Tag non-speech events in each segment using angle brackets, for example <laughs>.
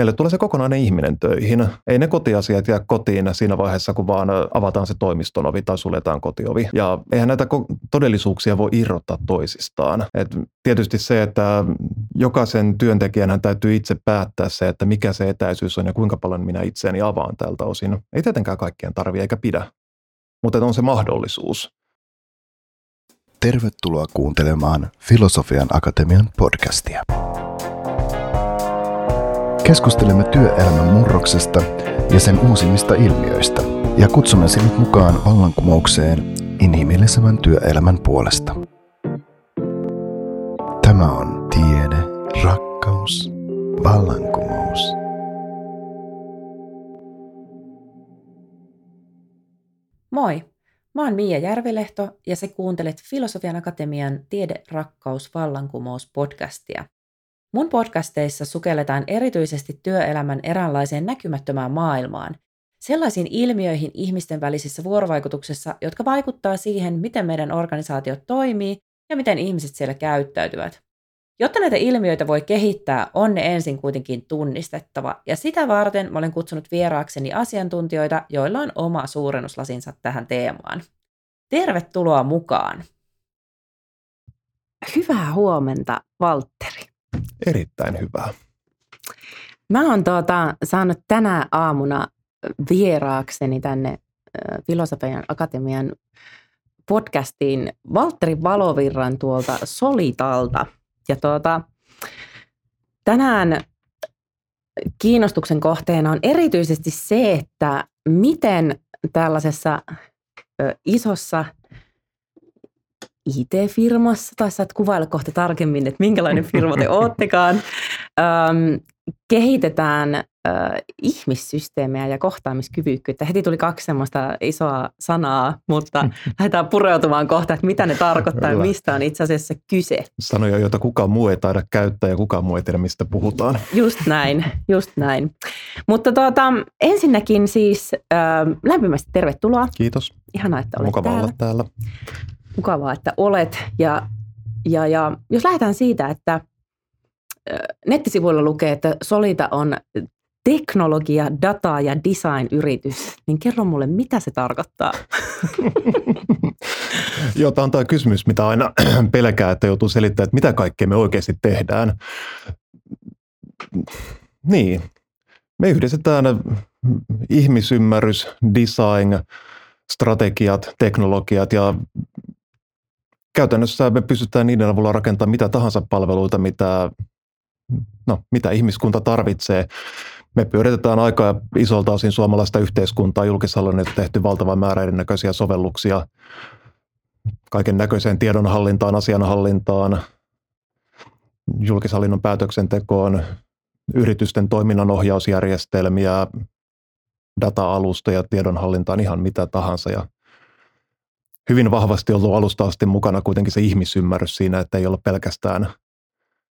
meille tulee se kokonainen ihminen töihin. Ei ne kotiasiat jää kotiin siinä vaiheessa, kun vaan avataan se toimiston ovi tai suljetaan kotiovi. Ja eihän näitä todellisuuksia voi irrottaa toisistaan. Et tietysti se, että jokaisen työntekijän täytyy itse päättää se, että mikä se etäisyys on ja kuinka paljon minä itseäni avaan tältä osin. Ei tietenkään kaikkien tarvitse eikä pidä, mutta on se mahdollisuus. Tervetuloa kuuntelemaan Filosofian Akatemian podcastia. Keskustelemme työelämän murroksesta ja sen uusimmista ilmiöistä ja kutsumme sinut mukaan vallankumoukseen inhimillisemmän työelämän puolesta. Tämä on tiede, rakkaus, vallankumous. Moi! Mä oon Miia Järvilehto ja sä kuuntelet Filosofian Akatemian Tiede, rakkaus, vallankumous podcastia – Mun podcasteissa sukelletaan erityisesti työelämän eräänlaiseen näkymättömään maailmaan, sellaisiin ilmiöihin ihmisten välisissä vuorovaikutuksessa, jotka vaikuttaa siihen, miten meidän organisaatiot toimii ja miten ihmiset siellä käyttäytyvät. Jotta näitä ilmiöitä voi kehittää, on ne ensin kuitenkin tunnistettava, ja sitä varten mä olen kutsunut vieraakseni asiantuntijoita, joilla on oma suurennuslasinsa tähän teemaan. Tervetuloa mukaan! Hyvää huomenta, Valtteri. Erittäin hyvää. Mä oon tuota, saanut tänä aamuna vieraakseni tänne Filosofian Akatemian podcastiin Valtteri Valovirran tuolta Solitalta. Ja tuota, tänään kiinnostuksen kohteena on erityisesti se, että miten tällaisessa isossa – IT-firmassa, tai saat kuvailla kohta tarkemmin, että minkälainen firma te oottekaan, <laughs> ähm, kehitetään äh, ihmissysteemejä ja kohtaamiskyvykkyyttä. Heti tuli kaksi semmoista isoa sanaa, mutta <laughs> lähdetään pureutumaan kohta, että mitä ne tarkoittaa ja mistä on itse asiassa kyse. Sanoja, joita kukaan muu ei taida käyttää ja kukaan muu ei tiedä, mistä puhutaan. Just näin, just näin. Mutta tuota, ensinnäkin siis äh, lämpimästi tervetuloa. Kiitos. Ihanaa, että olet Mukava täällä. olla täällä mukavaa, että olet. Ja, ja, ja jos lähdetään siitä, että nettisivuilla lukee, että Solita on teknologia, data ja design-yritys, niin kerro mulle, mitä se tarkoittaa? <laughs> Joo, tämä on tämä kysymys, mitä aina <clears throat> pelkää, että joutuu selittämään, että mitä kaikkea me oikeasti tehdään. Niin, me yhdistetään ihmisymmärrys, design, strategiat, teknologiat ja käytännössä me pystytään niiden avulla rakentamaan mitä tahansa palveluita, mitä, no, mitä ihmiskunta tarvitsee. Me pyöritetään aika isolta osin suomalaista yhteiskuntaa. Julkishallinnon tehty valtava määrä erinäköisiä sovelluksia kaiken näköiseen tiedonhallintaan, asianhallintaan, julkishallinnon päätöksentekoon, yritysten toiminnan ohjausjärjestelmiä, data-alustoja, tiedonhallintaan, ihan mitä tahansa. Ja hyvin vahvasti ollut alusta asti mukana kuitenkin se ihmisymmärrys siinä, että ei ole pelkästään,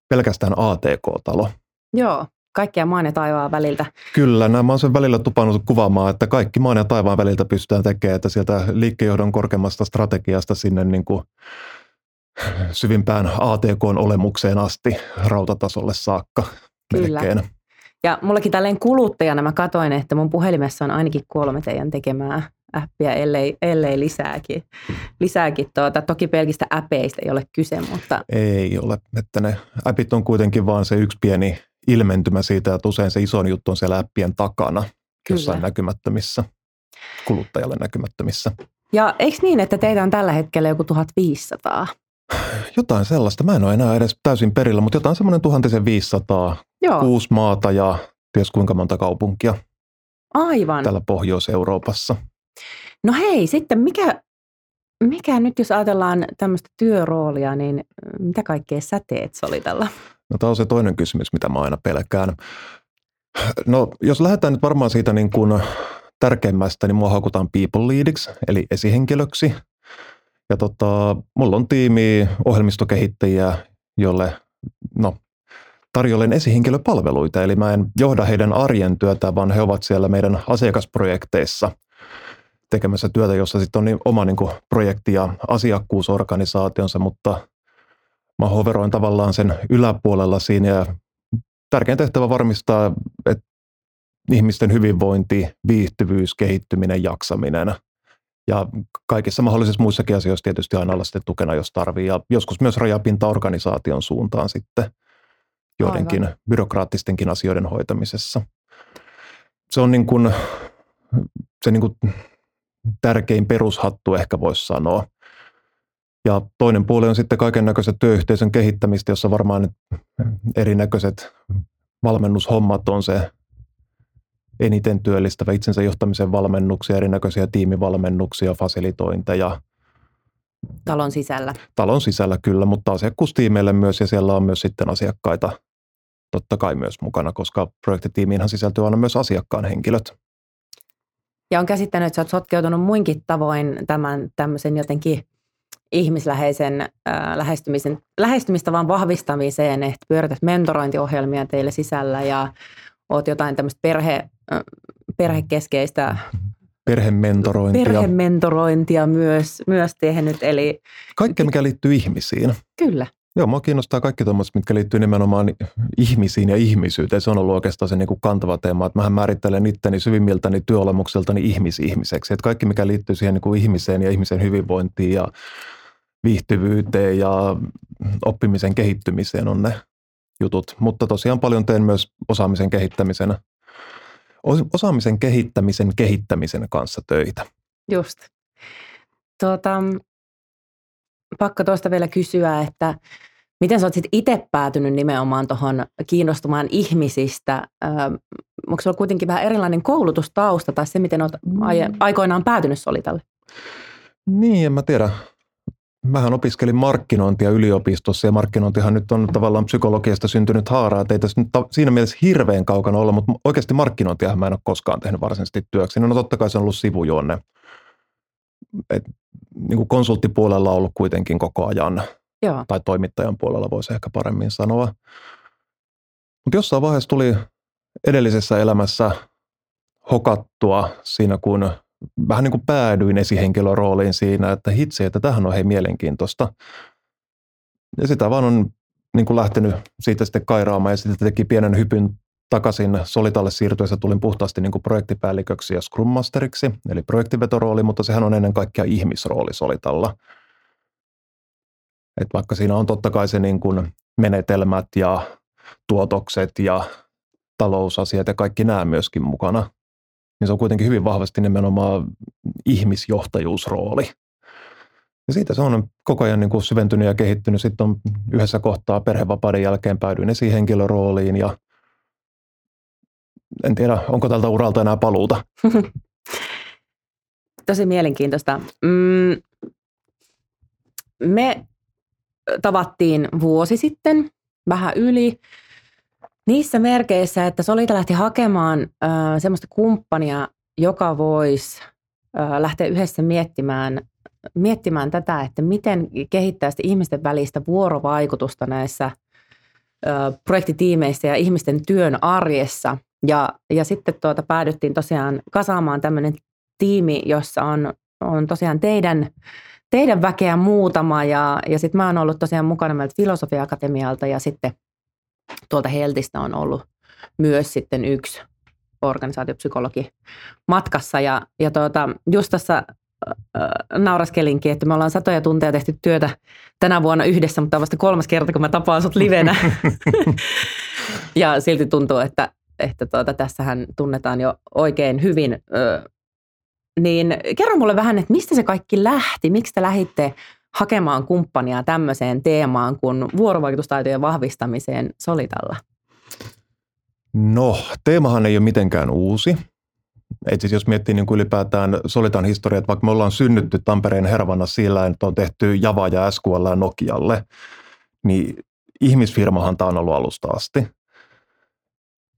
pelkästään ATK-talo. Joo, kaikkea maan ja taivaan väliltä. Kyllä, nämä on sen välillä tupannut kuvaamaan, että kaikki maan ja taivaan väliltä pystytään tekemään, että sieltä liikkeenjohdon korkeammasta strategiasta sinne niin kuin syvimpään ATK-olemukseen asti rautatasolle saakka Kyllä. melkein. Ja mullakin tälleen kuluttajana mä katoin, että mun puhelimessa on ainakin kolme teidän tekemää appia, ellei, ellei lisääkin. lisääkin tuota. Toki pelkistä appeista ei ole kyse, mutta... Ei ole, että ne appit on kuitenkin vaan se yksi pieni ilmentymä siitä, että usein se iso juttu on siellä appien takana, Kyllä. jossain näkymättömissä, kuluttajalle näkymättömissä. Ja eikö niin, että teitä on tällä hetkellä joku 1500? Jotain sellaista. Mä en ole enää edes täysin perillä, mutta jotain semmoinen 1500. Joo. Kuusi maata ja ties kuinka monta kaupunkia. Aivan. Täällä Pohjois-Euroopassa. No hei, sitten mikä, mikä nyt jos ajatellaan tämmöistä työroolia, niin mitä kaikkea sä teet Solitalla? No tämä on se toinen kysymys, mitä mä aina pelkään. No jos lähdetään nyt varmaan siitä niin kuin tärkeimmästä, niin mua haukutaan people leadiksi, eli esihenkilöksi. Ja tota, mulla on tiimi ohjelmistokehittäjiä, jolle no, tarjoilen esihenkilöpalveluita, eli mä en johda heidän arjen työtä, vaan he ovat siellä meidän asiakasprojekteissa – tekemässä työtä, jossa sitten on niin oma niin kuin projekti- ja asiakkuusorganisaationsa, mutta mä hoveroin tavallaan sen yläpuolella siinä ja tärkein tehtävä varmistaa, että ihmisten hyvinvointi, viihtyvyys, kehittyminen, jaksaminen ja kaikissa mahdollisissa muissakin asioissa tietysti aina olla sitten tukena, jos tarvii. Ja joskus myös rajapinta organisaation suuntaan sitten joidenkin Aivan. byrokraattistenkin asioiden hoitamisessa. Se on niin kuin, se niin kuin tärkein perushattu ehkä voisi sanoa. Ja toinen puoli on sitten kaiken näköiset työyhteisön kehittämistä, jossa varmaan erinäköiset valmennushommat on se eniten työllistävä itsensä johtamisen valmennuksia, erinäköisiä tiimivalmennuksia, fasilitointeja. Talon sisällä. Talon sisällä kyllä, mutta asiakkuustiimeille myös ja siellä on myös sitten asiakkaita totta kai myös mukana, koska projektitiimiinhan sisältyy aina myös asiakkaan henkilöt. Ja on käsittänyt, että sä oot sotkeutunut muinkin tavoin tämän tämmöisen jotenkin ihmisläheisen äh, lähestymisen, lähestymistavan vahvistamiseen, että pyörität mentorointiohjelmia teille sisällä ja oot jotain tämmöistä perhe, äh, perhekeskeistä Perhementorointia. Perhementorointia myös, myös tehnyt. Eli... Kaikkea, mikä liittyy ihmisiin. Kyllä. Joo, mua kiinnostaa kaikki tuommoiset, mitkä liittyy nimenomaan ihmisiin ja ihmisyyteen. Se on ollut oikeastaan se niin kuin kantava teema, että mähän määrittelen itteni syvimmiltäni työolemukseltani ihmisihmiseksi. Että kaikki, mikä liittyy siihen niin kuin ihmiseen ja ihmisen hyvinvointiin ja viihtyvyyteen ja oppimisen kehittymiseen on ne jutut. Mutta tosiaan paljon teen myös osaamisen kehittämisen, osaamisen kehittämisen kehittämisen kanssa töitä. Just. Tuota, pakko tuosta vielä kysyä, että miten sä oot itse päätynyt nimenomaan tuohon kiinnostumaan ihmisistä? Öö, onko sulla kuitenkin vähän erilainen koulutustausta tai se, miten oot aikoinaan päätynyt Solitalle? Niin, en mä tiedä. Mähän opiskelin markkinointia yliopistossa ja markkinointihan nyt on tavallaan psykologiasta syntynyt haara, että ei tässä nyt siinä mielessä hirveän kaukana olla, mutta oikeasti markkinointia mä en ole koskaan tehnyt varsinaisesti työksi. No totta kai se on ollut sivujuonne. Et, niin kuin konsulttipuolella on ollut kuitenkin koko ajan, Joo. tai toimittajan puolella voisi ehkä paremmin sanoa. Mutta jossain vaiheessa tuli edellisessä elämässä hokattua siinä, kun vähän niin kuin päädyin esihenkilörooliin siinä, että hitsi, että tähän on hei mielenkiintoista. Ja sitä vaan on niin kuin lähtenyt siitä sitten kairaamaan ja sitten teki pienen hypyn takaisin Solitalle siirtyessä tulin puhtaasti niin kuin projektipäälliköksi ja Scrum Masteriksi, eli projektivetorooli, mutta sehän on ennen kaikkea ihmisrooli Solitalla. Et vaikka siinä on totta kai se niin kuin menetelmät ja tuotokset ja talousasiat ja kaikki nämä myöskin mukana, niin se on kuitenkin hyvin vahvasti nimenomaan ihmisjohtajuusrooli. Ja siitä se on koko ajan niin kuin syventynyt ja kehittynyt. Sitten on yhdessä kohtaa perhevapaiden jälkeen päädyin esihenkilörooliin ja en tiedä, onko tältä uralta enää paluuta. <laughs> Tosi mielenkiintoista. Mm, me tavattiin vuosi sitten, vähän yli, niissä merkeissä, että Solita lähti hakemaan äh, semmoista kumppania, joka voisi äh, lähteä yhdessä miettimään, miettimään tätä, että miten kehittää sitä ihmisten välistä vuorovaikutusta näissä äh, projektitiimeissä ja ihmisten työn arjessa. Ja, ja sitten tuota päädyttiin tosiaan kasaamaan tämmöinen tiimi, jossa on, on tosiaan teidän, teidän väkeä muutama ja, ja sitten mä oon ollut tosiaan mukana meiltä Filosofia-akatemialta ja sitten tuolta Heltistä on ollut myös sitten yksi organisaatiopsykologi matkassa ja, ja tuota, just tässä nauraskelinkin, että me ollaan satoja tunteja tehty työtä tänä vuonna yhdessä, mutta vasta kolmas kerta, kun mä tapaan sut livenä. <laughs> ja silti tuntuu, että, että tuota, tässähän tunnetaan jo oikein hyvin. Niin kerro mulle vähän, että mistä se kaikki lähti? Miksi te lähditte hakemaan kumppania tämmöiseen teemaan kuin vuorovaikutustaitojen vahvistamiseen Solitalla? No, teemahan ei ole mitenkään uusi. Et siis jos miettii niin kuin ylipäätään Solitan historiaa, että vaikka me ollaan synnytty Tampereen hervana sillä, että on tehty Java ja SQL ja Nokialle, niin ihmisfirmahan tämä on ollut alusta asti.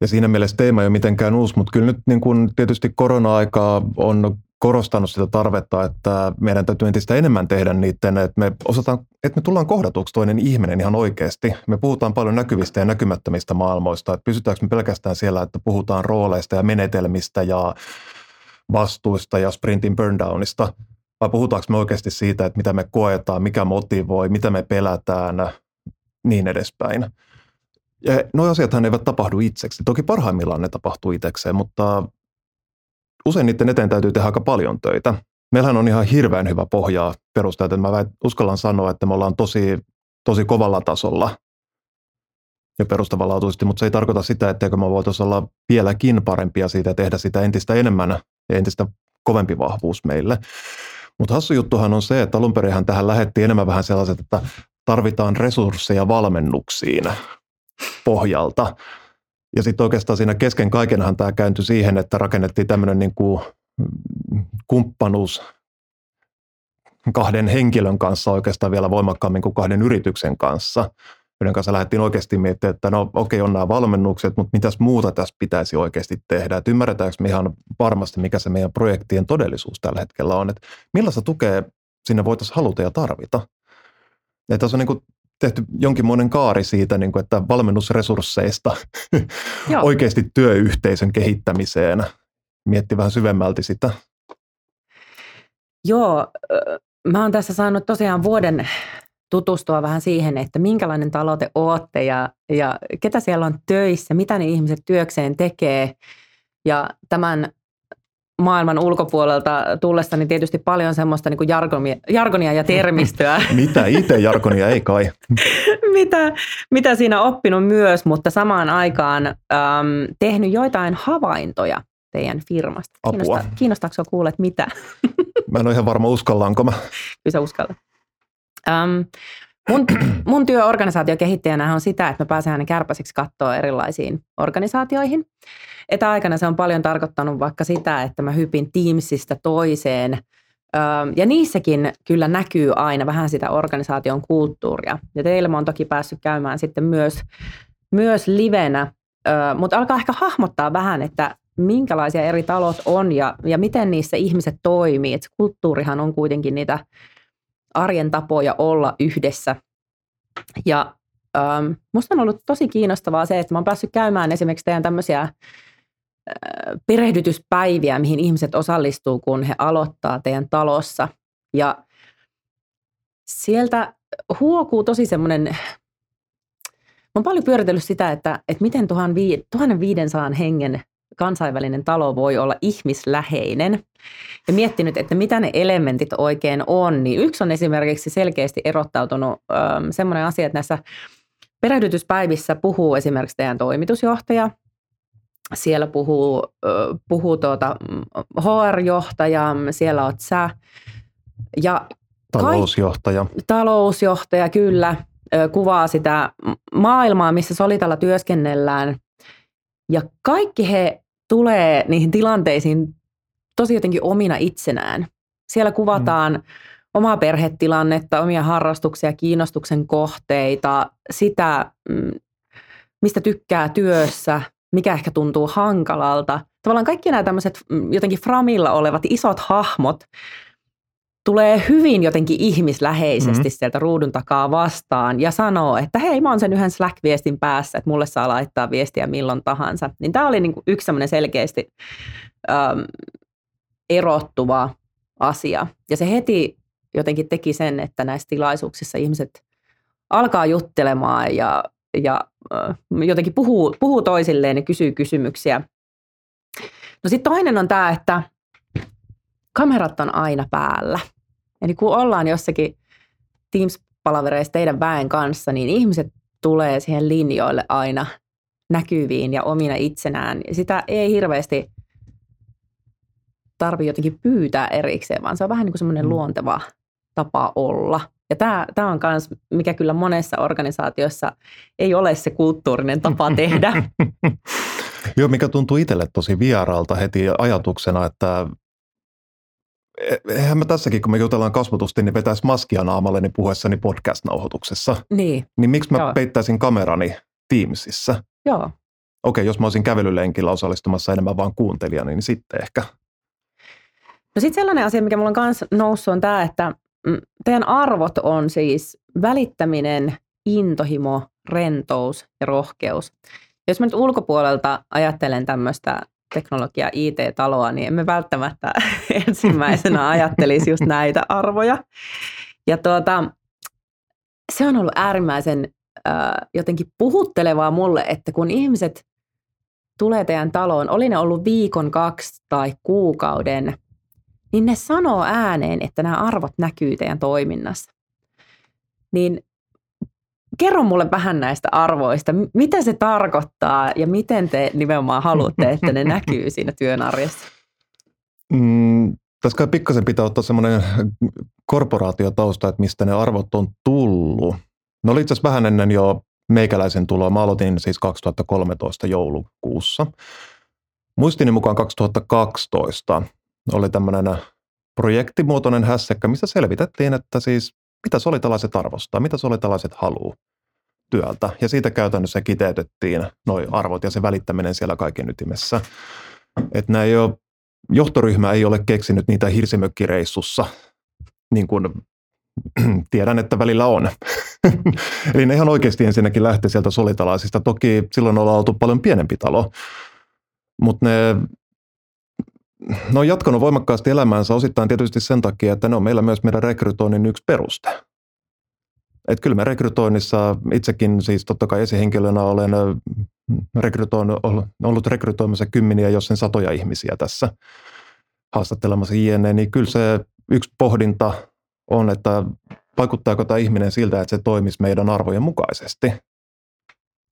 Ja siinä mielessä teema ei ole mitenkään uusi, mutta kyllä nyt niin kuin tietysti korona-aikaa on korostanut sitä tarvetta, että meidän täytyy entistä enemmän tehdä niiden, että me osataan, että me tullaan kohdatuksi toinen ihminen ihan oikeasti. Me puhutaan paljon näkyvistä ja näkymättömistä maailmoista, että pysytäänkö me pelkästään siellä, että puhutaan rooleista ja menetelmistä ja vastuista ja sprintin burndownista, vai puhutaanko me oikeasti siitä, että mitä me koetaan, mikä motivoi, mitä me pelätään, niin edespäin. Ja nuo asiathan eivät tapahdu itseksi. Toki parhaimmillaan ne tapahtuu itsekseen, mutta usein niiden eteen täytyy tehdä aika paljon töitä. Meillähän on ihan hirveän hyvä pohjaa perusteet. Mä uskallan sanoa, että me ollaan tosi, tosi kovalla tasolla ja perustavanlaatuisesti, mutta se ei tarkoita sitä, etteikö me voitaisiin olla vieläkin parempia siitä ja tehdä sitä entistä enemmän ja entistä kovempi vahvuus meille. Mutta hassu juttuhan on se, että alun tähän lähetti enemmän vähän sellaiset, että tarvitaan resursseja valmennuksiin pohjalta. Ja sitten oikeastaan siinä kesken kaikenhan tämä kääntyi siihen, että rakennettiin tämmöinen niin kuin kumppanuus kahden henkilön kanssa oikeastaan vielä voimakkaammin kuin kahden yrityksen kanssa, joiden kanssa lähdettiin oikeasti miettimään, että no okei, okay, on nämä valmennukset, mutta mitäs muuta tässä pitäisi oikeasti tehdä. Että ymmärretäänkö me ihan varmasti, mikä se meidän projektien todellisuus tällä hetkellä on, että millaista tukea sinne voitaisiin haluta ja tarvita. Ja tässä on niin kuin tehty jonkinmoinen kaari siitä, niin kuin, että valmennusresursseista <laughs> oikeasti työyhteisön kehittämiseen. Mietti vähän syvemmälti sitä. Joo, mä oon tässä saanut tosiaan vuoden tutustua vähän siihen, että minkälainen talo te ootte ja, ja ketä siellä on töissä, mitä ne ihmiset työkseen tekee. Ja tämän maailman ulkopuolelta tullessa, niin tietysti paljon semmoista niin kuin jargonia, jargonia ja termistöä. <laughs> mitä itse jargonia ei kai? <laughs> mitä, mitä siinä oppinut myös, mutta samaan aikaan äm, tehnyt joitain havaintoja teidän firmasta. Kiinnostaa, kiinnostaako kuulet mitä? mä en ole ihan varma, uskallanko mä. Kyllä sä uskallat. Um, mun, mun työ organisaatiokehittäjänä on sitä, että mä pääsen aina kärpäsiksi katsoa erilaisiin organisaatioihin. Etäaikana se on paljon tarkoittanut vaikka sitä, että mä hypin Teamsista toiseen – ja niissäkin kyllä näkyy aina vähän sitä organisaation kulttuuria. Ja teillä mä oon toki päässyt käymään sitten myös, myös livenä, mutta alkaa ehkä hahmottaa vähän, että minkälaisia eri talot on ja, ja miten niissä ihmiset toimii. Et kulttuurihan on kuitenkin niitä arjen tapoja olla yhdessä. Ja ähm, musta on ollut tosi kiinnostavaa se, että mä oon päässyt käymään esimerkiksi teidän tämmöisiä äh, perehdytyspäiviä, mihin ihmiset osallistuu, kun he aloittaa teidän talossa. Ja sieltä huokuu tosi semmoinen, mä oon paljon pyöritellyt sitä, että, että miten 1500 hengen kansainvälinen talo voi olla ihmisläheinen ja miettinyt, että mitä ne elementit oikein on, niin yksi on esimerkiksi selkeästi erottautunut ähm, semmoinen asia, että näissä perehdytyspäivissä puhuu esimerkiksi teidän toimitusjohtaja, siellä puhuu, äh, puhuu tuota HR-johtaja, siellä olet sä ja Talousjohtaja. Kaik- talousjohtaja, kyllä. Äh, kuvaa sitä maailmaa, missä Solitalla työskennellään. Ja kaikki he tulee niihin tilanteisiin tosi jotenkin omina itsenään. Siellä kuvataan mm. omaa perhetilannetta, omia harrastuksia, kiinnostuksen kohteita, sitä, mm, mistä tykkää työssä, mikä ehkä tuntuu hankalalta. Tavallaan kaikki nämä tämmöiset mm, jotenkin framilla olevat isot hahmot tulee hyvin jotenkin ihmisläheisesti mm-hmm. sieltä ruudun takaa vastaan ja sanoo, että hei, mä oon sen yhden Slack-viestin päässä, että mulle saa laittaa viestiä milloin tahansa. Niin tämä oli niin kuin yksi semmoinen selkeästi äm, erottuva asia. Ja se heti jotenkin teki sen, että näissä tilaisuuksissa ihmiset alkaa juttelemaan ja, ja äh, jotenkin puhuu, puhuu toisilleen ja kysyy kysymyksiä. No sitten toinen on tämä, että kamerat on aina päällä. Eli kun ollaan jossakin Teams-palavereissa teidän väen kanssa, niin ihmiset tulee siihen linjoille aina näkyviin ja omina itsenään. Sitä ei hirveästi tarvitse jotenkin pyytää erikseen, vaan se on vähän niin kuin semmoinen mm. luonteva tapa olla. Ja tämä, tämä on myös, mikä kyllä monessa organisaatiossa ei ole se kulttuurinen tapa <laughs> tehdä. Joo, mikä tuntuu itselle tosi vieraalta heti ajatuksena, että eihän mä tässäkin, kun me jutellaan kasvatusti, niin vetäisi maskia naamalleni puhuessani podcast-nauhoituksessa. Niin. Niin miksi mä Joo. peittäisin kamerani Teamsissa? Joo. Okei, jos mä olisin kävelylenkillä osallistumassa enemmän vaan kuuntelijana, niin sitten ehkä. No sitten sellainen asia, mikä mulla on kanssa noussut, on tämä, että mm, teidän arvot on siis välittäminen, intohimo, rentous ja rohkeus. Jos mä nyt ulkopuolelta ajattelen tämmöistä teknologia IT-taloa, niin emme välttämättä <laughs> ensimmäisenä ajattelisi just näitä arvoja. Ja tuota, se on ollut äärimmäisen äh, jotenkin puhuttelevaa mulle, että kun ihmiset tulee teidän taloon, oli ne ollut viikon, kaksi tai kuukauden, niin ne sanoo ääneen, että nämä arvot näkyy teidän toiminnassa. Niin kerro mulle vähän näistä arvoista. Mitä se tarkoittaa ja miten te nimenomaan haluatte, että ne näkyy <laughs> siinä työn arjessa? Mm, tässä kai pikkasen pitää ottaa semmoinen korporaatiotausta, että mistä ne arvot on tullut. Ne oli itse asiassa vähän ennen jo meikäläisen tuloa. Mä aloitin siis 2013 joulukuussa. Muistini mukaan 2012 oli tämmöinen projektimuotoinen hässäkkä, missä selvitettiin, että siis mitä solitalaiset arvostaa, mitä solitalaiset haluaa työltä. Ja siitä käytännössä kiteytettiin noin arvot ja se välittäminen siellä kaiken ytimessä. Että ei ole, johtoryhmä ei ole keksinyt niitä hirsimökkireissussa, niin kuin <clears throat> tiedän, että välillä on. <laughs> Eli ne ihan oikeasti ensinnäkin lähti sieltä solitalaisista. Toki silloin ollaan oltu paljon pienempi talo, mutta ne ne on jatkanut voimakkaasti elämäänsä osittain tietysti sen takia, että ne on meillä myös meidän rekrytoinnin yksi peruste. Et kyllä me rekrytoinnissa, itsekin siis totta kai esihenkilönä olen rekrytoinut, ollut rekrytoimassa kymmeniä, jos sen satoja ihmisiä tässä haastattelemassa jne, niin kyllä se yksi pohdinta on, että vaikuttaako tämä ihminen siltä, että se toimisi meidän arvojen mukaisesti.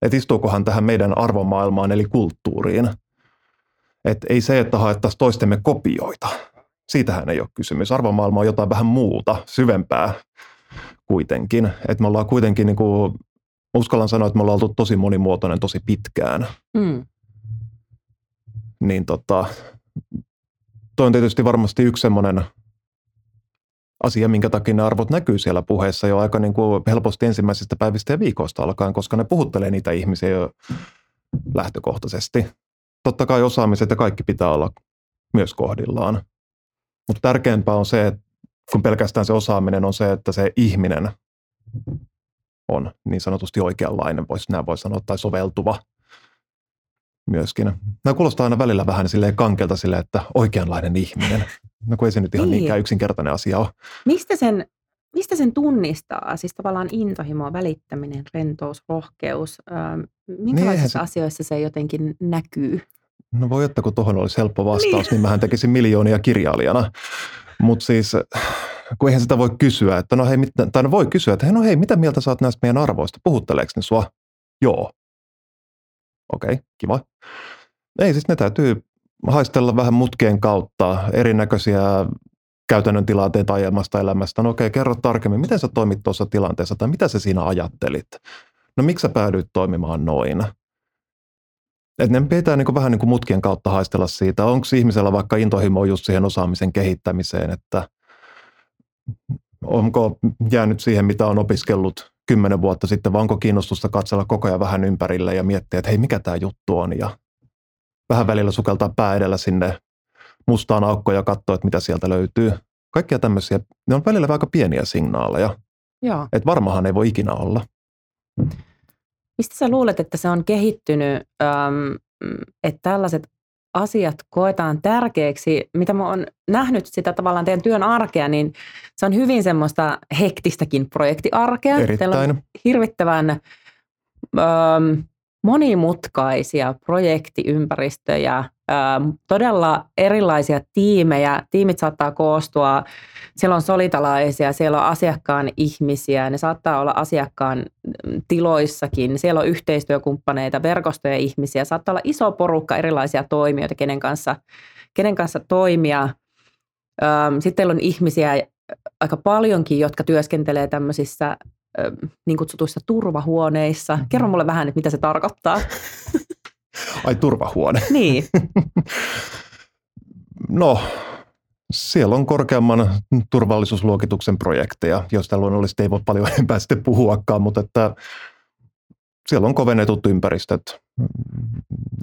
Että istuukohan tähän meidän arvomaailmaan eli kulttuuriin – että ei se, että haettaisiin toistemme kopioita. Siitähän ei ole kysymys. Arvomaailma on jotain vähän muuta, syvempää kuitenkin. Että me ollaan kuitenkin, niin kuin, uskallan sanoa, että me ollaan oltu tosi monimuotoinen tosi pitkään. Mm. Niin tota, toi on tietysti varmasti yksi semmoinen asia, minkä takia ne arvot näkyy siellä puheessa jo aika niin kuin helposti ensimmäisistä päivistä ja viikoista alkaen, koska ne puhuttelee niitä ihmisiä jo lähtökohtaisesti totta kai osaamiset ja kaikki pitää olla myös kohdillaan. Mutta tärkeämpää on se, että kun pelkästään se osaaminen on se, että se ihminen on niin sanotusti oikeanlainen, voisi näin voi sanoa, tai soveltuva myöskin. Nämä kuulostaa aina välillä vähän silleen kankelta sille, että oikeanlainen ihminen. No kun ei se nyt ihan niin. niinkään yksinkertainen asia ole. Mistä sen, mistä sen tunnistaa? Siis tavallaan intohimo, välittäminen, rentous, rohkeus. Minkälaisissa niin, se... asioissa se jotenkin näkyy? No voi että kun tuohon olisi helppo vastaus, niin, niin mähän tekisin miljoonia kirjailijana. Mutta siis, kun eihän sitä voi kysyä, että no hei, mit, tai no voi kysyä, että hei, no hei, mitä mieltä saat näistä meidän arvoista? Puhutteleeko ne sua? Joo. Okei, okay, kiva. Ei, siis ne täytyy haistella vähän mutkien kautta erinäköisiä käytännön tilanteita aiemmasta elämästä. No okei, okay, kerro tarkemmin, miten sä toimit tuossa tilanteessa tai mitä sä siinä ajattelit? No miksi sä päädyit toimimaan noin? Että ne pitää niin kuin vähän niin kuin mutkien kautta haistella siitä, onko ihmisellä vaikka intohimo just siihen osaamisen kehittämiseen, että onko jäänyt siihen, mitä on opiskellut kymmenen vuotta sitten, vai onko kiinnostusta katsella koko ajan vähän ympärille ja miettiä, että hei, mikä tämä juttu on, ja vähän välillä sukeltaa pää edellä sinne mustaan aukkoon ja katsoa, että mitä sieltä löytyy. Kaikkia tämmöisiä, ne on välillä aika pieniä signaaleja. Joo. Että varmahan ei voi ikinä olla. Mistä sä luulet, että se on kehittynyt, että tällaiset asiat koetaan tärkeäksi, mitä mä oon nähnyt sitä tavallaan teidän työn arkea, niin se on hyvin semmoista hektistäkin projektiarkea. Erittäin. Teillä on hirvittävän öö, monimutkaisia projektiympäristöjä, todella erilaisia tiimejä. Tiimit saattaa koostua, siellä on solitalaisia, siellä on asiakkaan ihmisiä, ne saattaa olla asiakkaan tiloissakin, siellä on yhteistyökumppaneita, verkostoja ihmisiä, saattaa olla iso porukka erilaisia toimijoita, kenen kanssa, kenen kanssa toimia. Sitten on ihmisiä aika paljonkin, jotka työskentelee tämmöisissä niin kutsutuissa turvahuoneissa. Mm-hmm. Kerro mulle vähän, että mitä se tarkoittaa. <laughs> Ai turvahuone. <laughs> Niin. <laughs> no, siellä on korkeamman turvallisuusluokituksen projekteja, joista luonnollisesti ei voi paljon enempää sitten puhuakaan, mutta että siellä on kovennetut ympäristöt.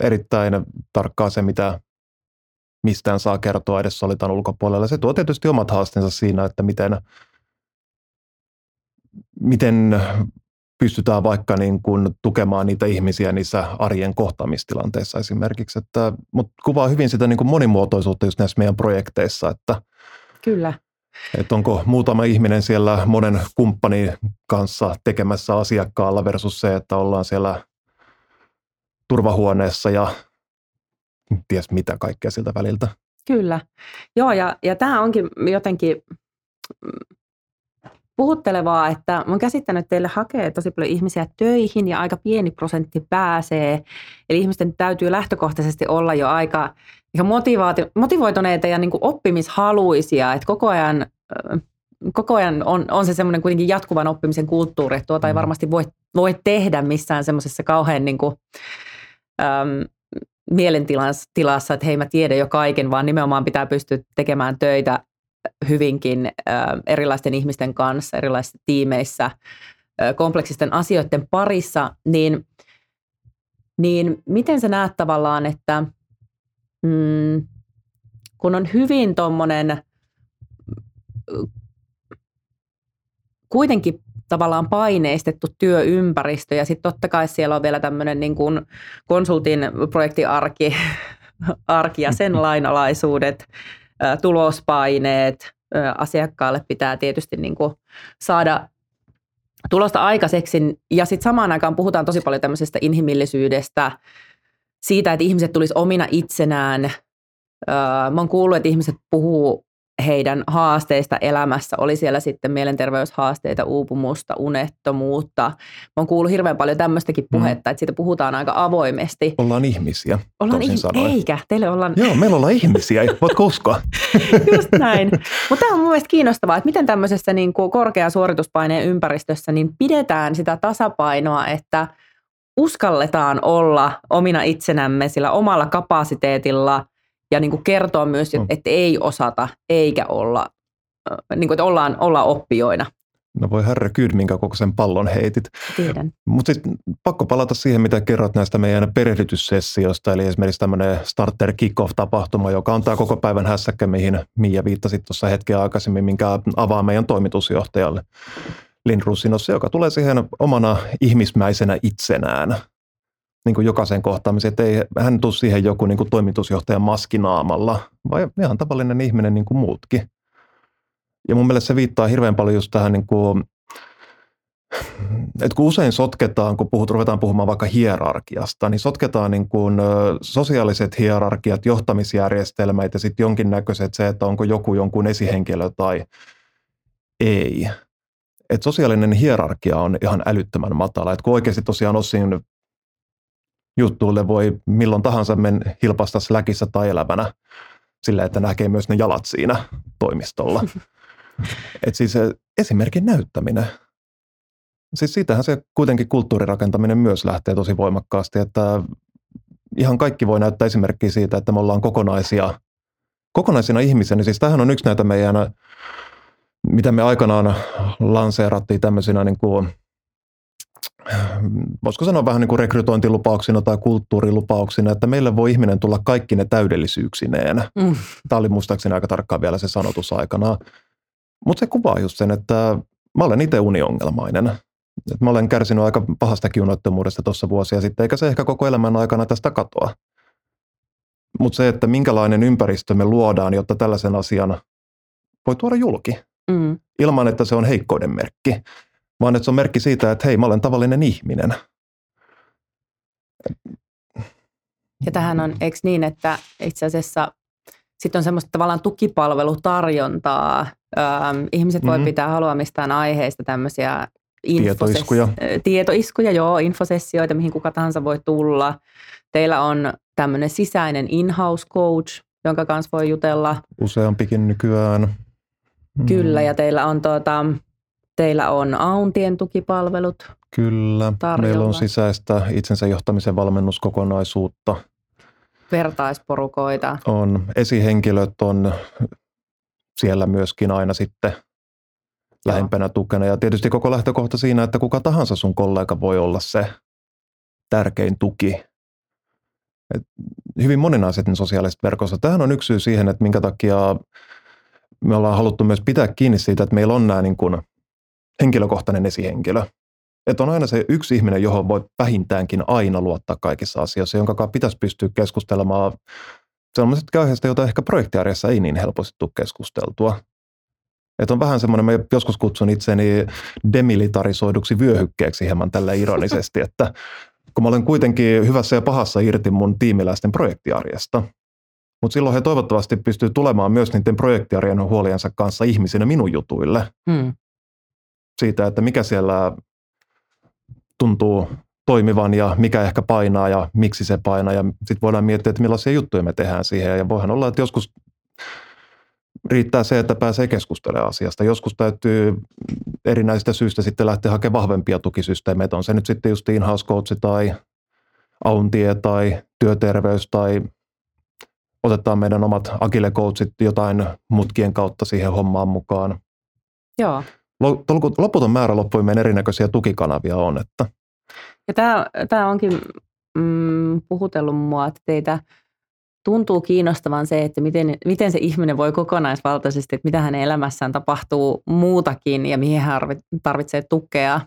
Erittäin tarkkaa se, mitä mistään saa kertoa edes solitan ulkopuolella. Se tuo tietysti omat haasteensa siinä, että miten – miten pystytään vaikka niin kuin tukemaan niitä ihmisiä niissä arjen kohtaamistilanteissa esimerkiksi. Että, mutta kuvaa hyvin sitä niin kuin monimuotoisuutta just näissä meidän projekteissa. Että Kyllä. Että onko muutama ihminen siellä monen kumppanin kanssa tekemässä asiakkaalla versus se, että ollaan siellä turvahuoneessa ja ties mitä kaikkea siltä väliltä. Kyllä. Joo, ja, ja tämä onkin jotenkin puhuttelevaa, että mä oon käsittänyt, että teille hakee tosi paljon ihmisiä töihin ja aika pieni prosentti pääsee. Eli ihmisten täytyy lähtökohtaisesti olla jo aika motivoituneita ja niin kuin oppimishaluisia, että koko ajan, koko ajan on, on se semmoinen kuitenkin jatkuvan oppimisen kulttuuri, että tuota ei mm. varmasti voi, voi tehdä missään semmoisessa kauhean niin kuin, äm, mielentilassa, että hei mä tiedän jo kaiken, vaan nimenomaan pitää pystyä tekemään töitä hyvinkin erilaisten ihmisten kanssa, erilaisissa tiimeissä, kompleksisten asioiden parissa, niin, niin miten sä näet tavallaan, että mm, kun on hyvin tuommoinen kuitenkin tavallaan paineistettu työympäristö ja sitten totta kai siellä on vielä tämmöinen niin kuin konsultin projektiarki arki ja sen lainalaisuudet, tulospaineet, asiakkaalle pitää tietysti niin kuin saada tulosta aikaiseksi. Ja sitten samaan aikaan puhutaan tosi paljon tämmöisestä inhimillisyydestä, siitä, että ihmiset tulisi omina itsenään. Mä oon kuullut, että ihmiset puhuu heidän haasteista elämässä, oli siellä sitten mielenterveyshaasteita, uupumusta, unettomuutta. Mä oon kuullut hirveän paljon tämmöistäkin mm. puhetta, mm. että siitä puhutaan aika avoimesti. Ollaan ihmisiä, ollaan ihm- Eikä, teille ollaan... Joo, meillä ollaan ihmisiä, voitko uskoa? <laughs> Just näin. Mutta tämä on mun mielestä kiinnostavaa, että miten tämmöisessä niin kuin korkea suorituspaineen ympäristössä niin pidetään sitä tasapainoa, että uskalletaan olla omina itsenämme sillä omalla kapasiteetilla – ja niin kuin kertoa myös, että, mm. että ei osata eikä olla, niin kuin, että ollaan, ollaan oppijoina. No voi herra kyyd, minkä koko sen pallon heitit. Tiedän. Mutta sitten pakko palata siihen, mitä kerrot näistä meidän perehdytyssessioista, eli esimerkiksi tämmöinen starter kick-off-tapahtuma, joka on tämä koko päivän hässäkkä, mihin Mia viittasi tuossa hetkeä aikaisemmin, minkä avaa meidän toimitusjohtajalle Lindrusinossa, joka tulee siihen omana ihmismäisenä itsenään niin kuin jokaisen kohtaamiseen, että ei hän tule siihen joku niin kuin toimitusjohtajan maskinaamalla, vaan ihan tavallinen ihminen niin kuin muutkin. Ja mun mielestä se viittaa hirveän paljon just tähän, niin kuin, että kun usein sotketaan, kun puhut, ruvetaan puhumaan vaikka hierarkiasta, niin sotketaan niin kuin sosiaaliset hierarkiat, johtamisjärjestelmät ja sitten jonkinnäköiset se, että onko joku jonkun esihenkilö tai ei. Et sosiaalinen hierarkia on ihan älyttömän matala. Et kun oikeasti tosiaan osin juttuille voi milloin tahansa men hilpasta släkissä tai elävänä sillä, että näkee myös ne jalat siinä toimistolla. <laughs> Et siis esimerkin näyttäminen. Siis siitähän se kuitenkin kulttuurirakentaminen myös lähtee tosi voimakkaasti, että ihan kaikki voi näyttää esimerkkiä siitä, että me ollaan kokonaisia, kokonaisina ihmisiä. Niin siis tämähän on yksi näitä meidän, mitä me aikanaan lanseerattiin tämmöisinä niin kuin – voisiko sanoa vähän niin kuin rekrytointilupauksina tai kulttuurilupauksina, että meille voi ihminen tulla kaikki ne täydellisyyksineen. Mm. Tämä oli muistaakseni aika tarkkaan vielä se sanotus aikana. Mutta se kuvaa just sen, että mä olen itse uniongelmainen. Et mä olen kärsinyt aika pahastakin unettomuudesta tuossa vuosia sitten, eikä se ehkä koko elämän aikana tästä katoa. Mutta se, että minkälainen ympäristö me luodaan, jotta tällaisen asian voi tuoda julki, mm. ilman että se on heikkouden merkki vaan että se on merkki siitä, että hei, mä olen tavallinen ihminen. Ja tähän on, eikö niin, että itse asiassa sitten on semmoista tavallaan tukipalvelutarjontaa. Öm, ihmiset mm-hmm. voi pitää haluamistaan aiheista tämmöisiä infoses- tietoiskuja. tietoiskuja, joo, infosessioita, mihin kuka tahansa voi tulla. Teillä on tämmöinen sisäinen in-house coach, jonka kanssa voi jutella. Useampikin nykyään. Mm. Kyllä, ja teillä on tuota, Teillä on Auntien tukipalvelut Kyllä, tarjolla. meillä on sisäistä itsensä johtamisen valmennuskokonaisuutta. Vertaisporukoita. On. Esihenkilöt on siellä myöskin aina sitten lähempänä tukena. Ja tietysti koko lähtökohta siinä, että kuka tahansa sun kollega voi olla se tärkein tuki. Et hyvin moninaiset sosiaaliset verkossa. Tähän on yksi syy siihen, että minkä takia me ollaan haluttu myös pitää kiinni siitä, että meillä on nämä niin kuin henkilökohtainen esihenkilö. Että on aina se yksi ihminen, johon voi vähintäänkin aina luottaa kaikissa asioissa, jonka kanssa pitäisi pystyä keskustelemaan sellaisesta aiheesta, jota ehkä projektiarjessa ei niin helposti tule keskusteltua. Että on vähän semmoinen, mä joskus kutsun itseni demilitarisoiduksi vyöhykkeeksi hieman tällä ironisesti, että kun mä olen kuitenkin hyvässä ja pahassa irti mun tiimiläisten projektiarjesta, mutta silloin he toivottavasti pystyy tulemaan myös niiden projektiarjen huoliensa kanssa ihmisinä minun jutuille. Hmm. Siitä, että mikä siellä tuntuu toimivan ja mikä ehkä painaa ja miksi se painaa. Ja sitten voidaan miettiä, että millaisia juttuja me tehdään siihen. Ja voihan olla, että joskus riittää se, että pääsee keskustelemaan asiasta. Joskus täytyy erinäisistä syistä sitten lähteä hakemaan vahvempia tukisysteemeitä. On se nyt sitten just in-house tai auntie tai työterveys tai otetaan meidän omat agile jotain mutkien kautta siihen hommaan mukaan. Joo. Loputon määrä loppuimeen erinäköisiä tukikanavia on. Että. Ja tämä, tämä onkin mm, puhutellut mua, että teitä tuntuu kiinnostavan se, että miten, miten se ihminen voi kokonaisvaltaisesti, että mitä hänen elämässään tapahtuu muutakin ja mihin hän tarvitsee tukea.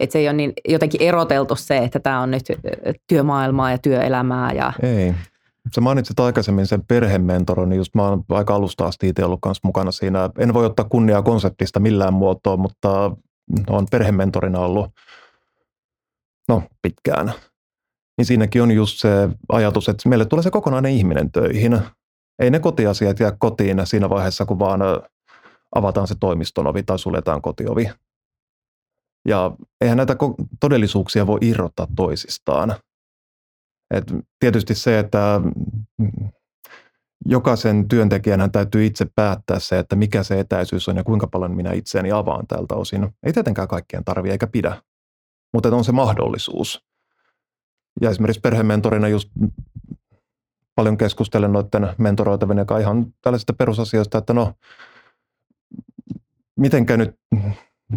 Että se ei ole niin jotenkin eroteltu se, että tämä on nyt työmaailmaa ja työelämää. Ja... Ei. Sä mainitsit aikaisemmin sen perhementoron, niin just mä oon aika alusta asti itse ollut kanssa mukana siinä. En voi ottaa kunniaa konseptista millään muotoa, mutta on perhementorina ollut no, pitkään. Niin siinäkin on just se ajatus, että meille tulee se kokonainen ihminen töihin. Ei ne kotiasiat jää kotiin siinä vaiheessa, kun vaan avataan se toimiston ovi tai suljetaan kotiovi. Ja eihän näitä todellisuuksia voi irrottaa toisistaan. Et tietysti se, että mm, jokaisen työntekijän hän täytyy itse päättää se, että mikä se etäisyys on ja kuinka paljon minä itseäni avaan tältä osin. Ei tietenkään kaikkien tarvi eikä pidä, mutta on se mahdollisuus. Ja esimerkiksi perhementorina just paljon keskustelen noiden mentoroitavien ja ihan tällaisista perusasioista, että no, mitenkä nyt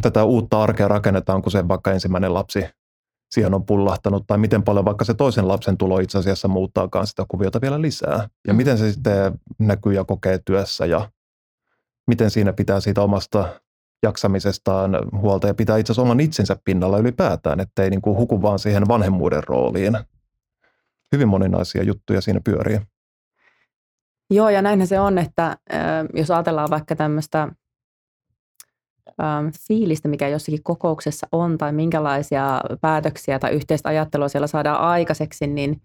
tätä uutta arkea rakennetaan, kun se vaikka ensimmäinen lapsi siihen on pullahtanut, tai miten paljon vaikka se toisen lapsen tulo itse asiassa muuttaakaan sitä kuviota vielä lisää. Ja mm. miten se sitten näkyy ja kokee työssä ja miten siinä pitää siitä omasta jaksamisestaan huolta ja pitää itse asiassa oman itsensä pinnalla ylipäätään, ettei niin kuin huku vaan siihen vanhemmuuden rooliin. Hyvin moninaisia juttuja siinä pyörii. Joo, ja näinhän se on, että jos ajatellaan vaikka tämmöistä fiilistä, mikä jossakin kokouksessa on, tai minkälaisia päätöksiä tai yhteistä ajattelua siellä saadaan aikaiseksi, niin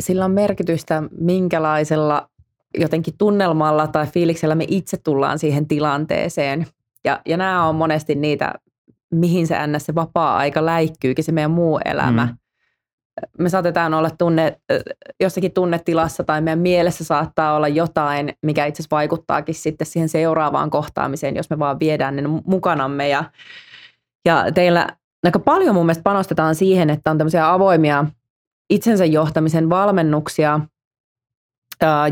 sillä on merkitystä, minkälaisella jotenkin tunnelmalla tai fiiliksellä me itse tullaan siihen tilanteeseen. Ja, ja nämä on monesti niitä, mihin se ns. se vapaa-aika läikkyykin, se meidän muu elämä. Mm. Me saatetaan olla tunne, jossakin tunnetilassa tai meidän mielessä saattaa olla jotain, mikä itse asiassa vaikuttaakin sitten siihen seuraavaan kohtaamiseen, jos me vaan viedään ne mukanamme. Ja, ja teillä aika paljon mun mielestä panostetaan siihen, että on tämmöisiä avoimia itsensä johtamisen valmennuksia –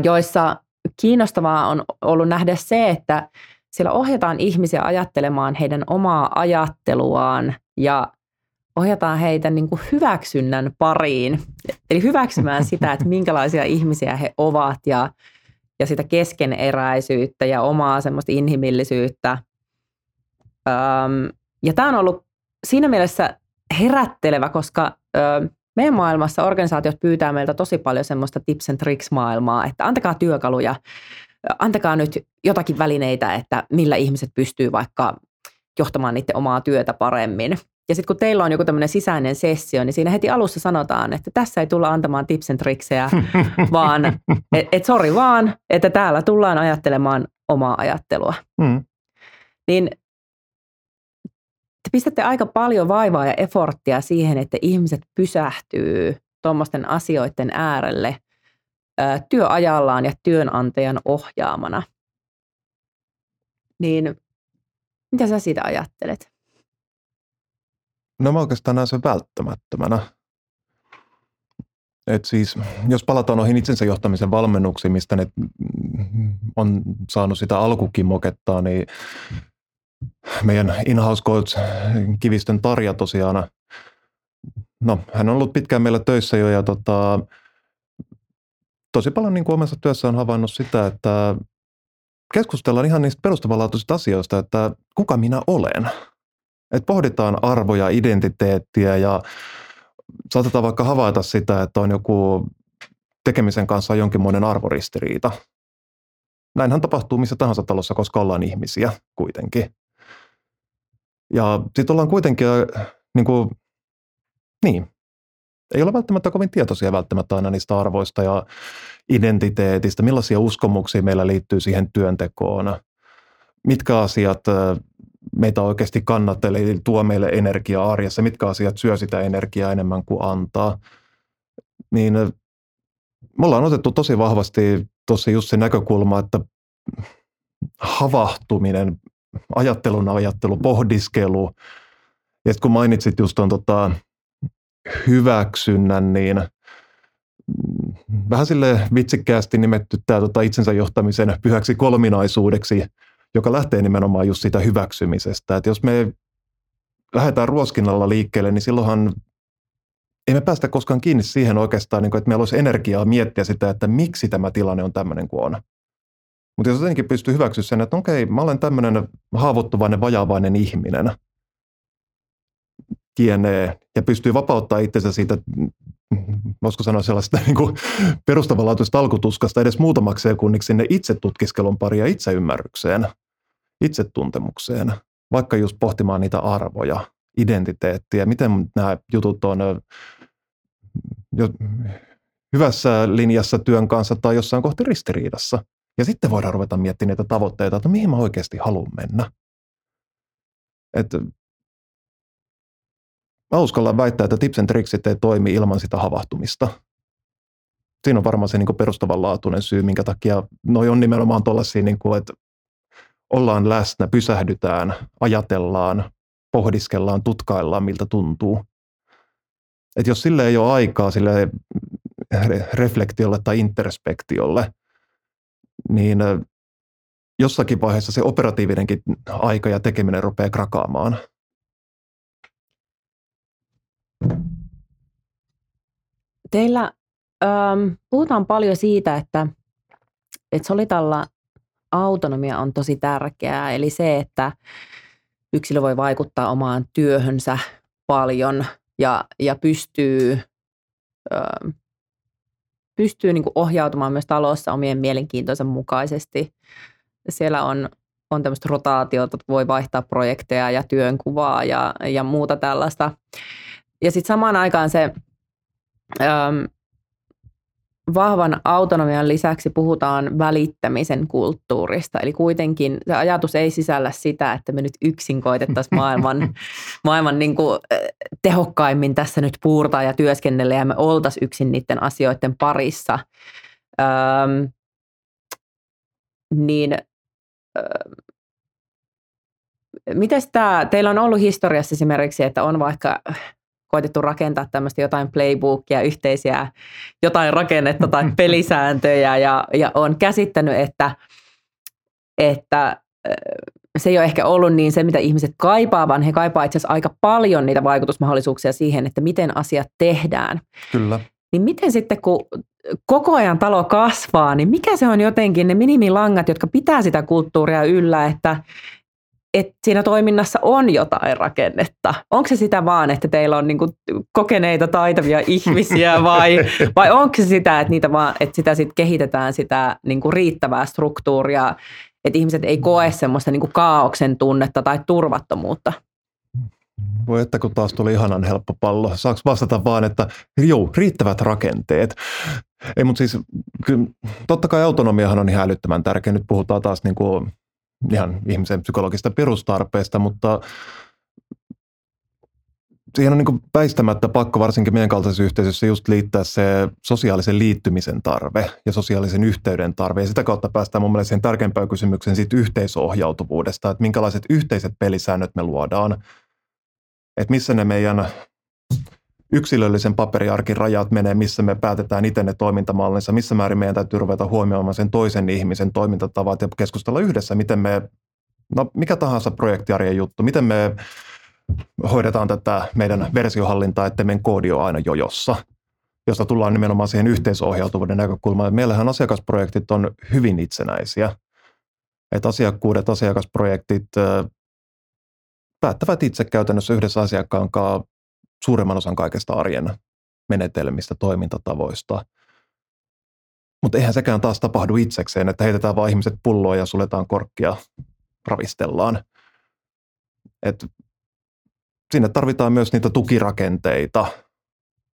joissa kiinnostavaa on ollut nähdä se, että siellä ohjataan ihmisiä ajattelemaan heidän omaa ajatteluaan ja ohjataan heitä niin kuin hyväksynnän pariin. Eli hyväksymään <laughs> sitä, että minkälaisia ihmisiä he ovat ja, ja sitä keskeneräisyyttä ja omaa semmoista inhimillisyyttä. Öm, ja tämä on ollut siinä mielessä herättelevä, koska ö, meidän maailmassa organisaatiot pyytää meiltä tosi paljon semmoista tips and tricks maailmaa, että antakaa työkaluja, antakaa nyt jotakin välineitä, että millä ihmiset pystyy vaikka johtamaan niiden omaa työtä paremmin. Ja sitten kun teillä on joku tämmöinen sisäinen sessio, niin siinä heti alussa sanotaan, että tässä ei tulla antamaan tips and tricksejä, <laughs> vaan että et sori vaan, että täällä tullaan ajattelemaan omaa ajattelua. Mm. Niin te pistätte aika paljon vaivaa ja eforttia siihen, että ihmiset pysähtyy tuommoisten asioiden äärelle työajallaan ja työnantajan ohjaamana. Niin mitä sä siitä ajattelet? No mä oikeastaan näen sen välttämättömänä. Et siis, jos palataan noihin itsensä johtamisen valmennuksiin, mistä ne on saanut sitä alkukimokettaa, niin meidän in-house coach Kivistön Tarja tosiaan, no hän on ollut pitkään meillä töissä jo ja tota, tosi paljon niin kuin omassa työssä on havainnut sitä, että keskustellaan ihan niistä perustavanlaatuisista asioista, että kuka minä olen. Et pohditaan arvoja, identiteettiä ja saatetaan vaikka havaita sitä, että on joku tekemisen kanssa jonkinmoinen arvoristiriita. näinhän tapahtuu missä tahansa talossa, koska ollaan ihmisiä kuitenkin. Ja sitten ollaan kuitenkin, niin, kuin, niin, ei ole välttämättä kovin tietoisia välttämättä aina niistä arvoista ja identiteetistä, millaisia uskomuksia meillä liittyy siihen työntekoon, mitkä asiat meitä oikeasti kannattelee, eli tuo meille energiaa arjessa, mitkä asiat syö sitä energiaa enemmän kuin antaa. Niin me ollaan otettu tosi vahvasti tuossa just se näkökulma, että havahtuminen, ajattelun ajattelu, pohdiskelu, ja kun mainitsit just tuon tota, hyväksynnän, niin vähän sille vitsikkäästi nimetty tämä tota itsensä johtamisen pyhäksi kolminaisuudeksi, joka lähtee nimenomaan just siitä hyväksymisestä. Että jos me lähdetään ruoskinnalla liikkeelle, niin silloinhan ei me päästä koskaan kiinni siihen oikeastaan, niin että meillä olisi energiaa miettiä sitä, että miksi tämä tilanne on tämmöinen kuin on. Mutta jos jotenkin pystyy hyväksyä sen, että okei, mä olen tämmöinen haavoittuvainen, vajaavainen ihminen, kienee ja pystyy vapauttaa itsensä siitä, voisiko sanoa sellaista niin kuin perustavanlaatuista alkutuskasta edes muutamaksi sekunniksi sinne itsetutkiskelun pari ja itseymmärrykseen, itsetuntemukseen, vaikka just pohtimaan niitä arvoja, identiteettiä, miten nämä jutut on jo hyvässä linjassa työn kanssa tai jossain kohti ristiriidassa. Ja sitten voidaan ruveta miettimään niitä tavoitteita, että mihin mä oikeasti haluan mennä. Et mä uskallan väittää, että tips and tricksit ei toimi ilman sitä havahtumista. Siinä on varmaan se niin perustavanlaatuinen syy, minkä takia noi on nimenomaan tuollaisia, niin että ollaan läsnä, pysähdytään, ajatellaan, pohdiskellaan, tutkaillaan, miltä tuntuu. Et jos sille ei ole aikaa sille reflektiolle tai interspektiolle, niin jossakin vaiheessa se operatiivinenkin aika ja tekeminen rupeaa krakaamaan. Teillä ähm, puhutaan paljon siitä, että, että Solitalla autonomia on tosi tärkeää, eli se, että yksilö voi vaikuttaa omaan työhönsä paljon ja, ja pystyy, ö, pystyy niin kuin ohjautumaan myös talossa omien mielenkiintoisen mukaisesti. Siellä on, on tämmöistä rotaatiota, että voi vaihtaa projekteja ja työnkuvaa ja, ja muuta tällaista. Ja sitten samaan aikaan se ö, vahvan autonomian lisäksi puhutaan välittämisen kulttuurista. Eli kuitenkin se ajatus ei sisällä sitä, että me nyt yksin koitettaisiin <laughs> maailman, maailman niin kuin tehokkaimmin tässä nyt puurtaa ja työskennellä ja me oltaisiin yksin niiden asioiden parissa. Öm, niin öö, miten tämä, teillä on ollut historiassa esimerkiksi, että on vaikka koitettu rakentaa tämmöistä jotain playbookia, yhteisiä jotain rakennetta tai <laughs> pelisääntöjä ja, ja on käsittänyt, että, että se ei ole ehkä ollut niin se, mitä ihmiset kaipaa, vaan he kaipaa itse asiassa aika paljon niitä vaikutusmahdollisuuksia siihen, että miten asiat tehdään. Kyllä. Niin miten sitten, kun koko ajan talo kasvaa, niin mikä se on jotenkin ne minimilangat, jotka pitää sitä kulttuuria yllä, että, että siinä toiminnassa on jotain rakennetta. Onko se sitä vaan, että teillä on niinku kokeneita, taitavia <laughs> ihmisiä vai, vai onko se sitä, että, niitä vaan, että sitä sit kehitetään sitä niinku riittävää struktuuria, että ihmiset ei koe semmoista niinku kaauksen tunnetta tai turvattomuutta? Voi että kun taas tuli ihanan helppo pallo. Saako vastata vaan, että joo, riittävät rakenteet. Ei, mutta siis kyllä, totta kai autonomiahan on ihan älyttömän tärkeä. Nyt puhutaan taas niin kuin ihan ihmisen psykologista perustarpeesta, mutta siihen on niin väistämättä pakko varsinkin meidän kaltaisessa yhteisössä just liittää se sosiaalisen liittymisen tarve ja sosiaalisen yhteyden tarve. Ja sitä kautta päästään mun mielestä siihen tärkeimpään kysymykseen siitä yhteisohjautuvuudesta, että minkälaiset yhteiset pelisäännöt me luodaan. Että missä ne meidän yksilöllisen paperiarkin rajat menee, missä me päätetään itse ne toimintamallinsa, missä määrin meidän täytyy ruveta huomioimaan sen toisen ihmisen toimintatavat ja keskustella yhdessä, miten me, no mikä tahansa projektiarjen juttu, miten me hoidetaan tätä meidän versiohallintaa, että meidän koodi on aina jojossa, josta tullaan nimenomaan siihen yhteisohjautuvuuden näkökulmaan. Meillähän asiakasprojektit on hyvin itsenäisiä. Että asiakkuudet, asiakasprojektit päättävät itse käytännössä yhdessä asiakkaan kanssa suuremman osan kaikesta arjen menetelmistä, toimintatavoista. Mutta eihän sekään taas tapahdu itsekseen, että heitetään vaan ihmiset pulloon ja suletaan korkkia, ravistellaan. Et sinne tarvitaan myös niitä tukirakenteita.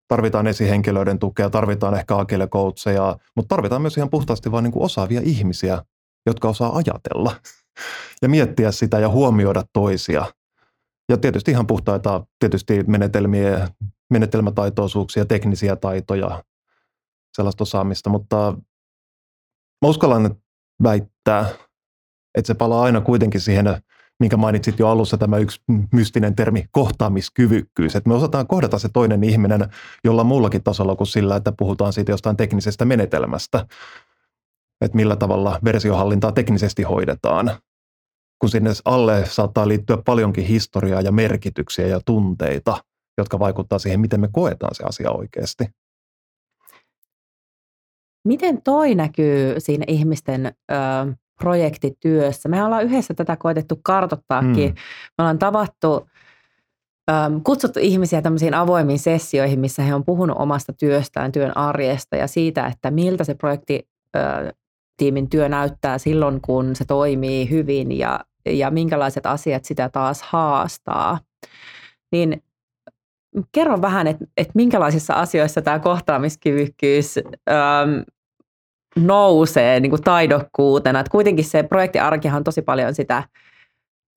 Tarvitaan esihenkilöiden tukea, tarvitaan ehkä agile coacheja, mutta tarvitaan myös ihan puhtaasti vain niin kuin osaavia ihmisiä, jotka osaa ajatella ja miettiä sitä ja huomioida toisia. Ja tietysti ihan puhtaita tietysti menetelmiä, menetelmätaitoisuuksia, teknisiä taitoja, sellaista osaamista, mutta mä uskallan väittää, että se palaa aina kuitenkin siihen, minkä mainitsit jo alussa, tämä yksi mystinen termi, kohtaamiskyvykkyys. Että me osataan kohdata se toinen ihminen jolla muullakin tasolla kuin sillä, että puhutaan siitä jostain teknisestä menetelmästä. Että millä tavalla versiohallintaa teknisesti hoidetaan. Kun sinne alle saattaa liittyä paljonkin historiaa ja merkityksiä ja tunteita, jotka vaikuttaa siihen, miten me koetaan se asia oikeasti. Miten toi näkyy siinä ihmisten ö, projektityössä? Me ollaan yhdessä tätä koetettu kartottaakin. Mm. Me ollaan tavattu, ö, kutsuttu ihmisiä tämmöisiin avoimiin sessioihin, missä he on puhunut omasta työstään, työn arjesta ja siitä, että miltä se projekti ö, tiimin työ näyttää silloin, kun se toimii hyvin ja, ja minkälaiset asiat sitä taas haastaa. Niin kerro vähän, että, että minkälaisissa asioissa tämä kohtaamiskyvykkyys äm, nousee niin kuin taidokkuutena. Että kuitenkin se projektiarkihan on tosi paljon sitä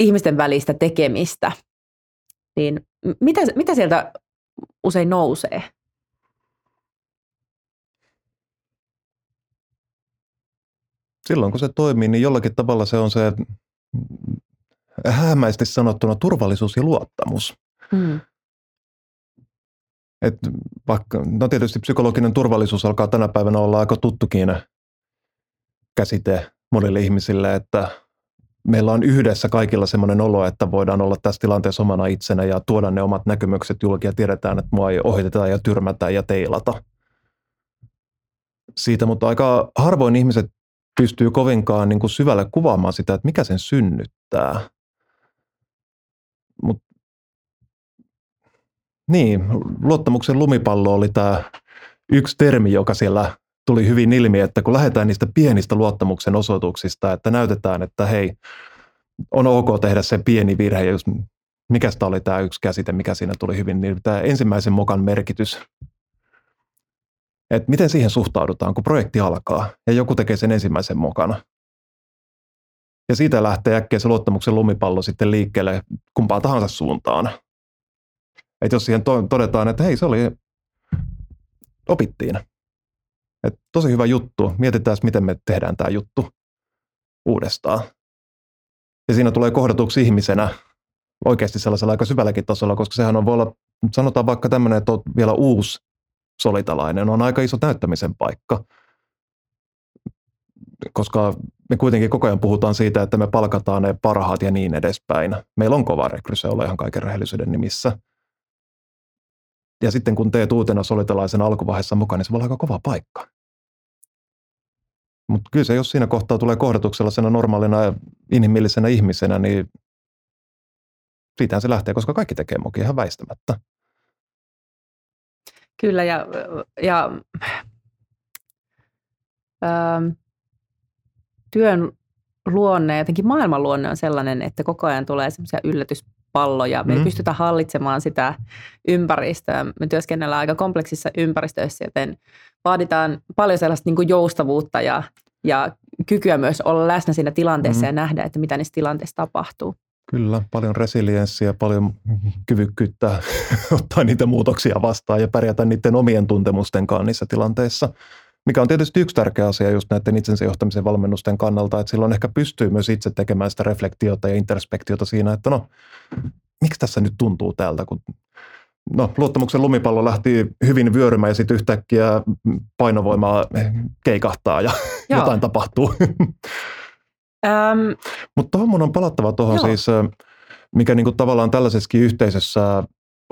ihmisten välistä tekemistä. Niin mitä, mitä sieltä usein nousee? Silloin kun se toimii, niin jollakin tavalla se on se hämäisesti sanottuna turvallisuus ja luottamus. Mm. Et vaikka, no tietysti psykologinen turvallisuus alkaa tänä päivänä olla aika tuttukin käsite monille ihmisille, että meillä on yhdessä kaikilla semmoinen olo, että voidaan olla tässä tilanteessa omana itsenä ja tuoda ne omat näkemykset julki ja tiedetään, että mua ei ohiteta ja tyrmätä ja teilata. Siitä, mutta aika harvoin ihmiset pystyy kovinkaan niin kuin syvälle kuvaamaan sitä, että mikä sen synnyttää. Mutta niin, luottamuksen lumipallo oli tämä yksi termi, joka siellä tuli hyvin ilmi, että kun lähdetään niistä pienistä luottamuksen osoituksista, että näytetään, että hei, on ok tehdä se pieni virhe, jos mikä oli tämä yksi käsite, mikä siinä tuli hyvin, niin tämä ensimmäisen mokan merkitys, että miten siihen suhtaudutaan, kun projekti alkaa ja joku tekee sen ensimmäisen mokana. Ja siitä lähtee äkkiä se luottamuksen lumipallo sitten liikkeelle kumpaa tahansa suuntaan. Että jos siihen todetaan, että hei, se oli, opittiin. Et tosi hyvä juttu. Mietitään, miten me tehdään tämä juttu uudestaan. Ja siinä tulee kohdatuksi ihmisenä oikeasti sellaisella aika syvälläkin tasolla, koska sehän on voi olla, sanotaan vaikka tämmöinen, että on vielä uusi solitalainen, on aika iso näyttämisen paikka. Koska me kuitenkin koko ajan puhutaan siitä, että me palkataan ne parhaat ja niin edespäin. Meillä on kova rekry, se olla ihan kaiken rehellisyyden nimissä. Ja sitten kun teet uutena solitalaisen alkuvaiheessa mukaan, niin se voi olla aika kova paikka. Mutta kyllä se, jos siinä kohtaa tulee kohdatuksella normaalina ja inhimillisenä ihmisenä, niin siitähän se lähtee, koska kaikki tekee mokia ihan väistämättä. Kyllä, ja, ja ähm, työn luonne, jotenkin maailman luonne on sellainen, että koko ajan tulee semmoisia yllätys palloja. Me mm. ei pystytä hallitsemaan sitä ympäristöä. Me työskennellään aika kompleksissa ympäristöissä, joten vaaditaan paljon sellaista niin kuin joustavuutta ja, ja kykyä myös olla läsnä siinä tilanteessa mm. ja nähdä, että mitä niissä tilanteissa tapahtuu. Kyllä, paljon resilienssiä, paljon kyvykkyyttä <laughs> ottaa niitä muutoksia vastaan ja pärjätä niiden omien tuntemustenkaan niissä tilanteissa. Mikä on tietysti yksi tärkeä asia just näiden itsensä johtamisen valmennusten kannalta, että silloin ehkä pystyy myös itse tekemään sitä reflektiota ja interspektiota siinä, että no, miksi tässä nyt tuntuu täältä, kun no, luottamuksen lumipallo lähti hyvin vyörymään ja sitten yhtäkkiä painovoimaa keikahtaa ja Joo. jotain tapahtuu. <laughs> Ähm, Mutta tuohon mun on palattava tuohon siis, mikä niinku tavallaan tällaisessakin yhteisössä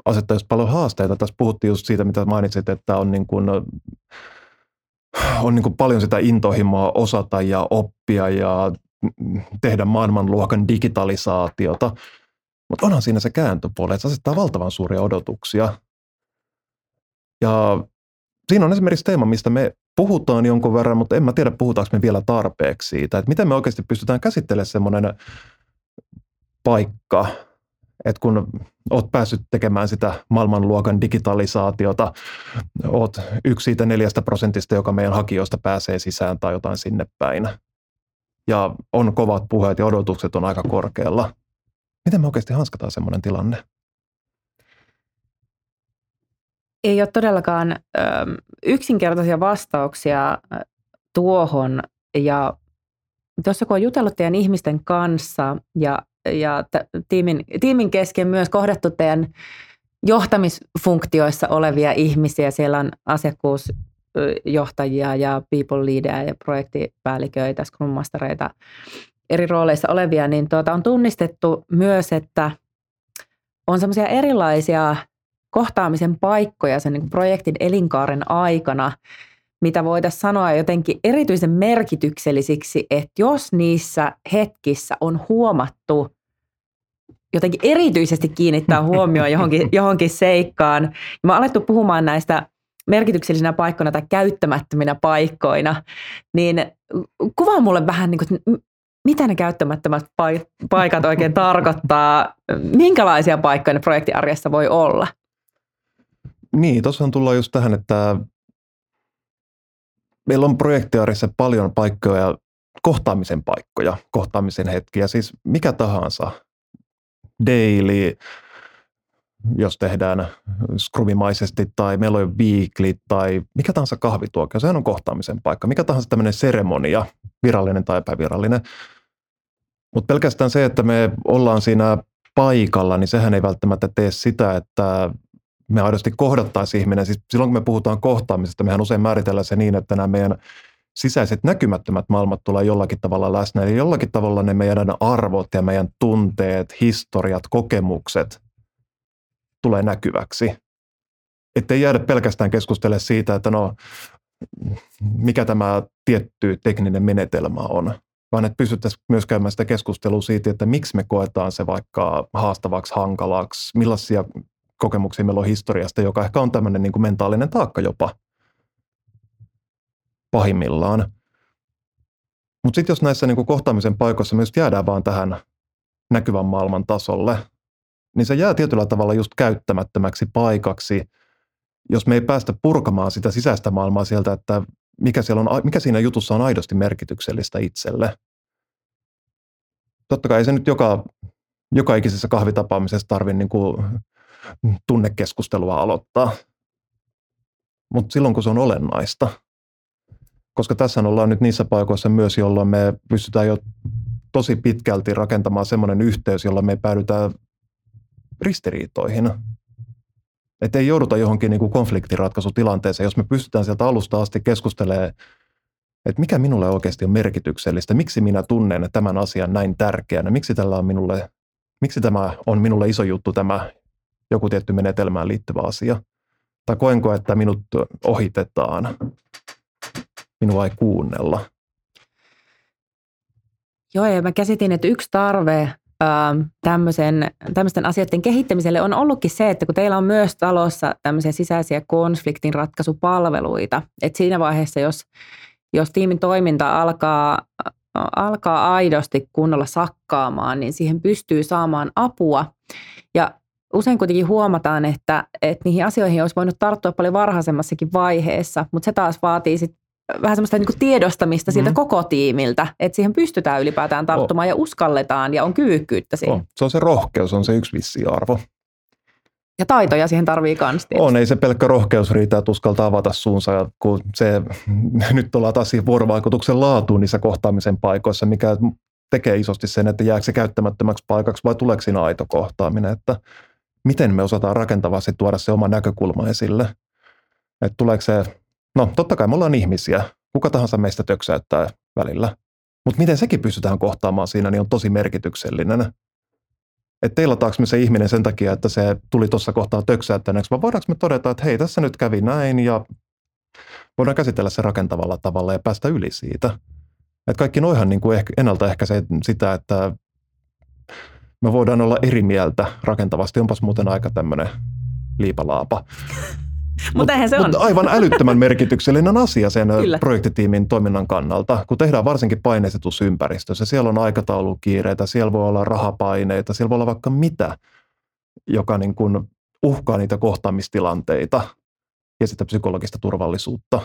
asettaisi paljon haasteita. Tässä puhuttiin just siitä, mitä mainitsit, että on niin kuin on niin kuin paljon sitä intohimoa osata ja oppia ja tehdä maailmanluokan digitalisaatiota. Mutta onhan siinä se kääntöpuoli, että se asettaa valtavan suuria odotuksia. Ja siinä on esimerkiksi teema, mistä me puhutaan jonkun verran, mutta en mä tiedä, puhutaanko me vielä tarpeeksi siitä, että miten me oikeasti pystytään käsittelemään semmoinen paikka, että kun oot päässyt tekemään sitä maailmanluokan digitalisaatiota, oot yksi siitä neljästä prosentista, joka meidän hakijoista pääsee sisään tai jotain sinne päin. Ja on kovat puheet ja odotukset on aika korkealla. Miten me oikeasti hanskataan semmoinen tilanne? Ei ole todellakaan ö, yksinkertaisia vastauksia tuohon. Ja tuossa kun on jutellut teidän ihmisten kanssa ja, ja t- tiimin, tiimin kesken myös kohdattu teidän johtamisfunktioissa olevia ihmisiä, siellä on asiakkuusjohtajia ja people leaderia ja projektipäälliköitä, scrum mastereita, eri rooleissa olevia, niin tuota, on tunnistettu myös, että on semmoisia erilaisia kohtaamisen paikkoja sen niin projektin elinkaaren aikana, mitä voitaisiin sanoa jotenkin erityisen merkityksellisiksi, että jos niissä hetkissä on huomattu jotenkin erityisesti kiinnittää huomioon <laughs> johonkin, johonkin seikkaan. Ja mä alettu puhumaan näistä merkityksellisinä paikkoina tai käyttämättöminä paikkoina, niin kuvaa mulle vähän, niin kuin, mitä ne käyttämättömät paikat oikein tarkoittaa, minkälaisia paikkoja ne projektiarjessa voi olla? Niin, tuossa tullaan just tähän, että meillä on projektiarissa paljon paikkoja, kohtaamisen paikkoja, kohtaamisen hetkiä, siis mikä tahansa. Daily, jos tehdään skrumimaisesti, tai meillä on weekly, tai mikä tahansa kahvituokio, sehän on kohtaamisen paikka. Mikä tahansa tämmöinen seremonia, virallinen tai epävirallinen. Mutta pelkästään se, että me ollaan siinä paikalla, niin sehän ei välttämättä tee sitä, että me aidosti kohdattaisiin ihminen. Siis silloin kun me puhutaan kohtaamisesta, mehän usein määritellään se niin, että nämä meidän sisäiset näkymättömät maailmat tulee jollakin tavalla läsnä. Eli jollakin tavalla ne meidän arvot ja meidän tunteet, historiat, kokemukset tulee näkyväksi. Että ei jäädä pelkästään keskustelemaan siitä, että no, mikä tämä tietty tekninen menetelmä on, vaan että pystyttäisiin myös käymään sitä keskustelua siitä, että miksi me koetaan se vaikka haastavaksi, hankalaksi, millaisia kokemuksia meillä on historiasta, joka ehkä on tämmöinen niin kuin mentaalinen taakka jopa pahimmillaan. Mutta sitten jos näissä niin kuin kohtaamisen paikoissa myös jäädään vaan tähän näkyvän maailman tasolle, niin se jää tietyllä tavalla just käyttämättömäksi paikaksi, jos me ei päästä purkamaan sitä sisäistä maailmaa sieltä, että mikä, siellä on, mikä siinä jutussa on aidosti merkityksellistä itselle. Totta kai ei se nyt joka, joka ikisessä kahvitapaamisessa tarvitse niin tunnekeskustelua aloittaa. Mutta silloin, kun se on olennaista, koska tässä ollaan nyt niissä paikoissa myös, jolloin me pystytään jo tosi pitkälti rakentamaan semmoinen yhteys, jolla me päädytään ristiriitoihin. Että ei jouduta johonkin niin kuin konfliktiratkaisutilanteeseen, jos me pystytään sieltä alusta asti keskustelemaan, että mikä minulle oikeasti on merkityksellistä, miksi minä tunnen tämän asian näin tärkeänä, miksi, tällä on minulle, miksi tämä on minulle iso juttu tämä joku tietty menetelmään liittyvä asia. Tai koenko, että minut ohitetaan, minua ei kuunnella. Joo, ja mä käsitin, että yksi tarve ähm, tämmöisen, tämmöisten asioiden kehittämiselle on ollutkin se, että kun teillä on myös talossa tämmöisiä sisäisiä konfliktin ratkaisupalveluita, että siinä vaiheessa, jos, jos tiimin toiminta alkaa, alkaa aidosti kunnolla sakkaamaan, niin siihen pystyy saamaan apua. Ja usein kuitenkin huomataan, että, että niihin asioihin olisi voinut tarttua paljon varhaisemmassakin vaiheessa, mutta se taas vaatii sit vähän semmoista niin tiedostamista siltä mm. koko tiimiltä, että siihen pystytään ylipäätään tarttumaan oh. ja uskalletaan ja on kyvykkyyttä siihen. Oh. Se on se rohkeus, on se yksi vissi arvo. Ja taitoja siihen tarvii kans. On, ei se pelkkä rohkeus riitä, että uskaltaa avata suunsa, kun se, <laughs> nyt ollaan taas siihen vuorovaikutuksen laatuun niissä kohtaamisen paikoissa, mikä tekee isosti sen, että jääkö se käyttämättömäksi paikaksi vai tuleeko siinä aito kohtaaminen, että miten me osataan rakentavasti tuoda se oma näkökulma esille. Että tuleeko se, no totta kai me ollaan ihmisiä, kuka tahansa meistä töksäyttää välillä, mutta miten sekin pystytään kohtaamaan siinä, niin on tosi merkityksellinen. Että teilataanko me se ihminen sen takia, että se tuli tuossa kohtaa töksäyttäneeksi, vai voidaanko me todeta, että hei, tässä nyt kävi näin ja voidaan käsitellä se rakentavalla tavalla ja päästä yli siitä. Että kaikki noihan niin kuin ehkä, ennaltaehkäisee sitä, että me voidaan olla eri mieltä rakentavasti. Onpas muuten aika tämmöinen liipalaapa. <laughs> Mutta eihän se on. Mutta aivan älyttömän <laughs> merkityksellinen asia sen Kyllä. projektitiimin toiminnan kannalta, kun tehdään varsinkin paineistetussa ympäristössä. Siellä on aikataulukiireitä, siellä voi olla rahapaineita, siellä voi olla vaikka mitä, joka niin kuin uhkaa niitä kohtaamistilanteita ja sitä psykologista turvallisuutta.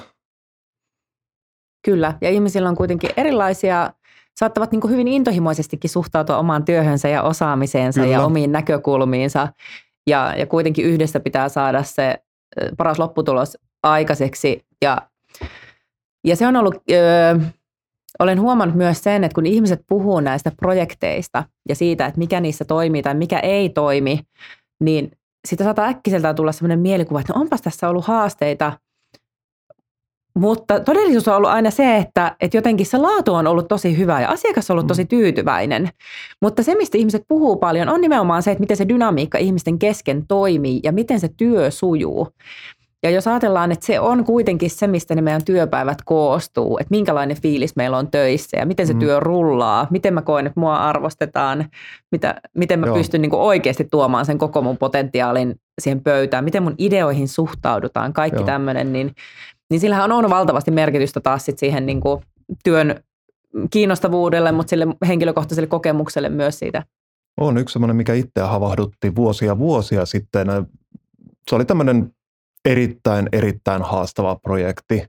Kyllä, ja ihmisillä on kuitenkin erilaisia, saattavat niin kuin hyvin intohimoisestikin suhtautua omaan työhönsä ja osaamiseensa Kyllä. ja omiin näkökulmiinsa. Ja, ja kuitenkin yhdessä pitää saada se paras lopputulos aikaiseksi. Ja, ja se on ollut, ö, olen huomannut myös sen, että kun ihmiset puhuu näistä projekteista ja siitä, että mikä niissä toimii tai mikä ei toimi, niin sitä saattaa äkkiseltään tulla sellainen mielikuva, että no onpas tässä ollut haasteita, mutta todellisuus on ollut aina se, että, että jotenkin se laatu on ollut tosi hyvä ja asiakas on ollut tosi tyytyväinen. Mutta se, mistä ihmiset puhuu paljon, on nimenomaan se, että miten se dynamiikka ihmisten kesken toimii ja miten se työ sujuu. Ja jos ajatellaan, että se on kuitenkin se, mistä ne meidän työpäivät koostuu, että minkälainen fiilis meillä on töissä ja miten se Mm. työ rullaa, miten mä koen, että mua arvostetaan, mitä, miten mä Joo. pystyn niin oikeasti tuomaan sen koko mun potentiaalin siihen pöytään, miten mun ideoihin suhtaudutaan, kaikki tämmöinen, niin, niin sillähän on valtavasti merkitystä taas sit siihen niin kuin työn kiinnostavuudelle, mutta sille henkilökohtaiselle kokemukselle myös siitä. On yksi semmoinen, mikä itseä havahdutti vuosia vuosia sitten. Se oli tämmöinen erittäin, erittäin haastava projekti.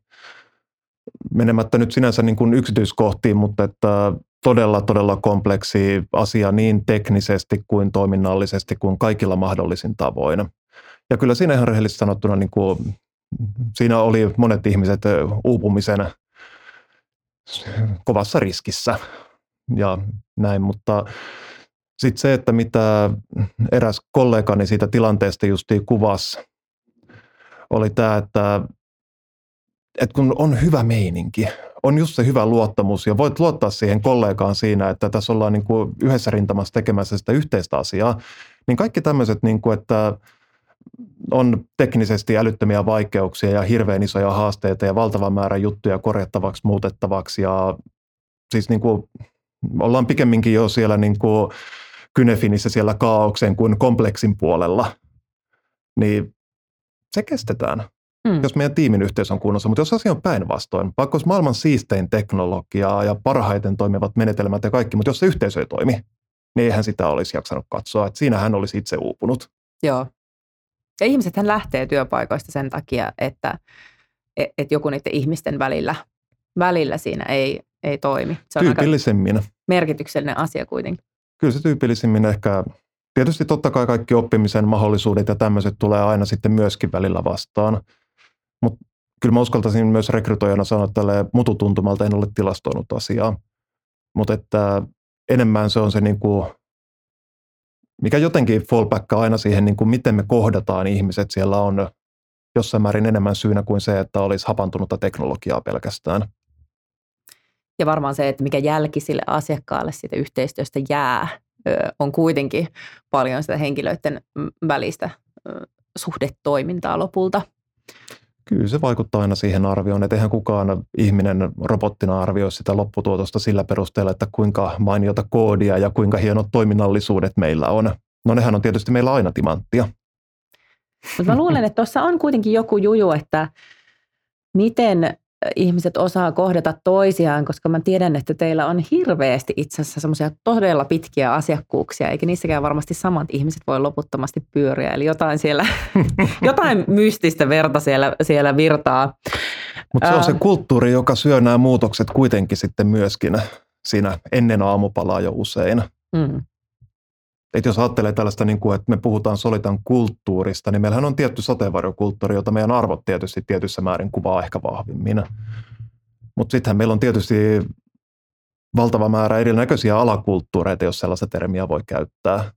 Menemättä nyt sinänsä niin kuin yksityiskohtiin, mutta että todella, todella kompleksi asia niin teknisesti kuin toiminnallisesti kuin kaikilla mahdollisin tavoin. Ja kyllä siinä ihan rehellisesti sanottuna niin kuin, siinä oli monet ihmiset uupumisen kovassa riskissä ja näin, mutta sitten se, että mitä eräs kollegani siitä tilanteesta justiin kuvasi, oli tämä, että, että kun on hyvä meininki, on just se hyvä luottamus ja voit luottaa siihen kollegaan siinä, että tässä ollaan niin kuin yhdessä rintamassa tekemässä sitä yhteistä asiaa, niin kaikki tämmöiset, niin kuin, että on teknisesti älyttömiä vaikeuksia ja hirveän isoja haasteita ja valtava määrä juttuja korjattavaksi, muutettavaksi ja siis niin kuin ollaan pikemminkin jo siellä niin kuin kynefinissä siellä kaauksen kuin kompleksin puolella, niin se kestetään, Hmm. jos meidän tiimin yhteys on kunnossa. Mutta jos asia on päinvastoin, vaikka olisi maailman siistein teknologiaa ja parhaiten toimivat menetelmät ja kaikki, mutta jos se yhteisö ei toimi, niin eihän sitä olisi jaksanut katsoa. Että siinä hän olisi itse uupunut. Joo. Ja ihmisethän lähtee työpaikoista sen takia, että, että joku niiden ihmisten välillä, välillä siinä ei, ei toimi. Se on aika merkityksellinen asia kuitenkin. Kyllä se tyypillisimmin ehkä, tietysti totta kai kaikki oppimisen mahdollisuudet ja tämmöiset tulee aina sitten myöskin välillä vastaan. Mutta kyllä mä uskaltaisin myös rekrytoijana sanoa tälle mututuntumalta, en ole tilastoinut asiaa. Mutta että enemmän se on se niin kuin, mikä jotenkin fallbackaa aina siihen, niin kuin miten me kohdataan ihmiset. Siellä on jossain määrin enemmän syynä kuin se, että olisi hapantunutta teknologiaa pelkästään. Ja varmaan se, että mikä jälki sille asiakkaalle siitä yhteistyöstä jää, on kuitenkin paljon sitä henkilöiden välistä suhdetoimintaa lopulta. Kyllä se vaikuttaa aina siihen arvioon, että eihän kukaan ihminen robottina arvioi sitä lopputuotosta sillä perusteella, että kuinka mainiota koodia ja kuinka hienot toiminnallisuudet meillä on. No nehän on tietysti meillä aina timanttia. Mutta mä luulen, että tuossa on kuitenkin joku juju, että miten ihmiset osaa kohdata toisiaan, koska mä tiedän, että teillä on hirveästi itse asiassa semmoisia todella pitkiä asiakkuuksia, eikä niissäkään varmasti samat ihmiset voi loputtomasti pyöriä. Eli jotain siellä, <laughs> jotain mystistä verta siellä, siellä virtaa. Mutta se on se kulttuuri, joka syö nämä muutokset kuitenkin sitten myöskin siinä ennen aamupalaa jo usein. Mm. Et jos ajattelee tällaista, niin kuin, että me puhutaan solitan kulttuurista, niin meillähän on tietty sateenvarjokulttuuri, jota meidän arvot tietysti tietyssä määrin kuvaa ehkä vahvimmin. Mutta sittenhän meillä on tietysti valtava määrä erinäköisiä alakulttuureita, jos sellaista termiä voi käyttää.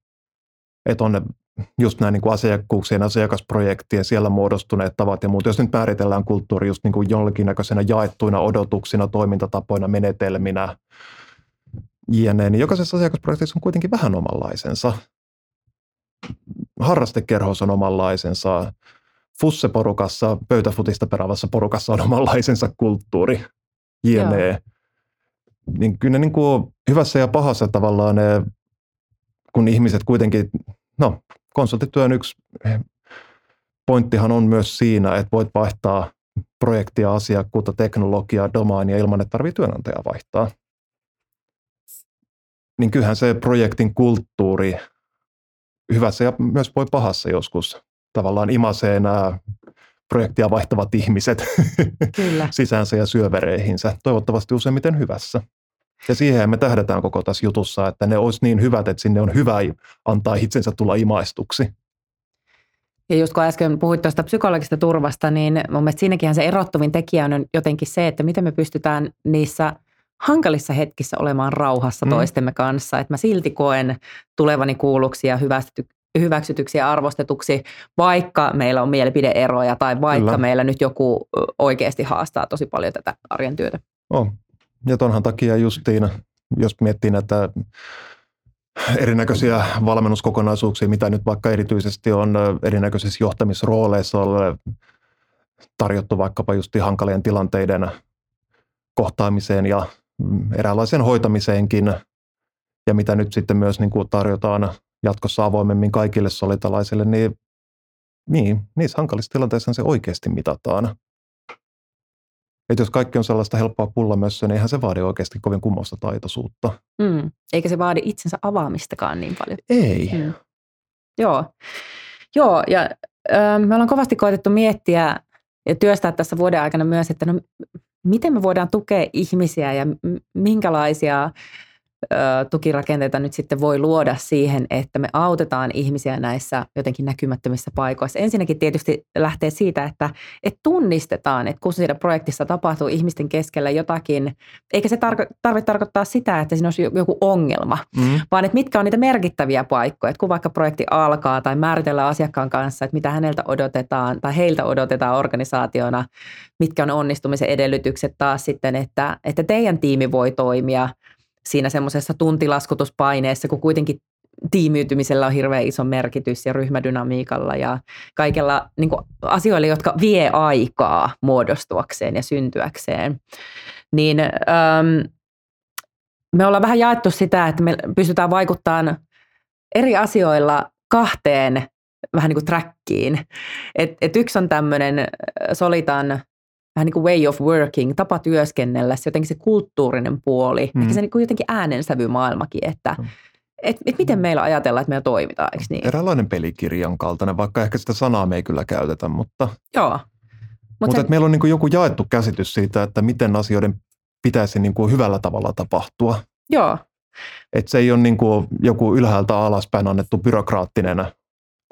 Että on ne just nämä niin kuin asiakkuuksien, asiakasprojektien, siellä muodostuneet tavat ja muut. Jos nyt määritellään kulttuuri just niin kuin jollakin näköisenä jaettuina odotuksina, toimintatapoina, menetelminä, jne, niin jokaisessa asiakasprojektissa on kuitenkin vähän omanlaisensa. Harrastekerhos on omanlaisensa. Fusse-porukassa, pöytäfutista perävässä porukassa on omanlaisensa kulttuuri, jne. Niin kyllä ne niin kuin hyvässä ja pahassa tavallaan ne, kun ihmiset kuitenkin, no konsultityön yksi pointtihan on myös siinä, että voit vaihtaa projektia, asiakkuutta, teknologiaa, domainia ilman, että tarvitsee työnantajaa vaihtaa. Niin kyllähän se projektin kulttuuri hyvässä ja myös voi pahassa joskus tavallaan imasee nämä projektia vaihtavat ihmiset Kyllä. <laughs> sisäänsä ja syövereihinsä. Toivottavasti useimmiten hyvässä. Ja siihen me tähdätään koko tässä jutussa, että ne olisi niin hyvät, että sinne on hyvä antaa itsensä tulla imaistuksi. Ja just kun äsken puhuit tuosta psykologisesta turvasta, niin mun mielestä siinäkin se erottuvin tekijä on jotenkin se, että miten me pystytään niissä hankalissa hetkissä olemaan rauhassa mm. toistemme kanssa. Että mä silti koen tulevani kuulluksi ja hyväksytyksi ja arvostetuksi, vaikka meillä on mielipideeroja tai vaikka Kyllä. meillä nyt joku oikeasti haastaa tosi paljon tätä arjen työtä. Oh. Ja tonhan takia justiin, jos miettii näitä erinäköisiä valmennuskokonaisuuksia, mitä nyt vaikka erityisesti on erinäköisissä johtamisrooleissa tarjottu vaikkapa just hankalien tilanteiden kohtaamiseen ja eräänlaisen hoitamiseenkin, ja mitä nyt sitten myös niin kuin tarjotaan jatkossa avoimemmin kaikille solitalaisille, niin, niin niissä hankalissa tilanteissa se oikeasti mitataan. Että jos kaikki on sellaista helppoa pullamössöä, niin eihän se vaadi oikeasti kovin kummoista taitoisuutta. Mm. Eikä se vaadi itsensä avaamistakaan niin paljon. Ei. Mm. Joo. Joo, ja ö, me ollaan kovasti koetettu miettiä ja työstää tässä vuoden aikana myös, että no, miten me voidaan tukea ihmisiä ja minkälaisia tukirakenteita nyt sitten voi luoda siihen, että me autetaan ihmisiä näissä jotenkin näkymättömissä paikoissa. Ensinnäkin tietysti lähtee siitä, että, että tunnistetaan, että kun siinä projektissa tapahtuu ihmisten keskellä jotakin, eikä se tarko- tarvitse tarkoittaa sitä, että siinä olisi joku ongelma, mm. vaan että mitkä on niitä merkittäviä paikkoja, että kun vaikka projekti alkaa tai määritellään asiakkaan kanssa, että mitä häneltä odotetaan tai heiltä odotetaan organisaationa, mitkä on onnistumisen edellytykset taas sitten, että, että teidän tiimi voi toimia – siinä semmoisessa tuntilaskutuspaineessa, kun kuitenkin tiimiytymisellä on hirveän iso merkitys ja ryhmädynamiikalla ja kaikella niin kuin asioilla, jotka vie aikaa muodostuakseen ja syntyäkseen. Niin äm, me ollaan vähän jaettu sitä, että me pystytään vaikuttamaan eri asioilla kahteen vähän niin kuin trackiin. Et, et yksi on tämmöinen Solitan vähän niin kuin way of working, tapa työskennellä, se jotenkin se kulttuurinen puoli, mm. ehkä se niin kuin jotenkin äänensävymaailmakin, että mm. et, et miten meillä ajatellaan, että meillä toimitaan, eikö niin? Eräänlainen pelikirjan kaltainen, vaikka ehkä sitä sanaa me ei kyllä käytetä, mutta... Joo. Mutta Mut sen... meillä on niin kuin joku jaettu käsitys siitä, että miten asioiden pitäisi niin kuin hyvällä tavalla tapahtua. Joo. Et se ei ole niin kuin joku ylhäältä alaspäin annettu byrokraattinen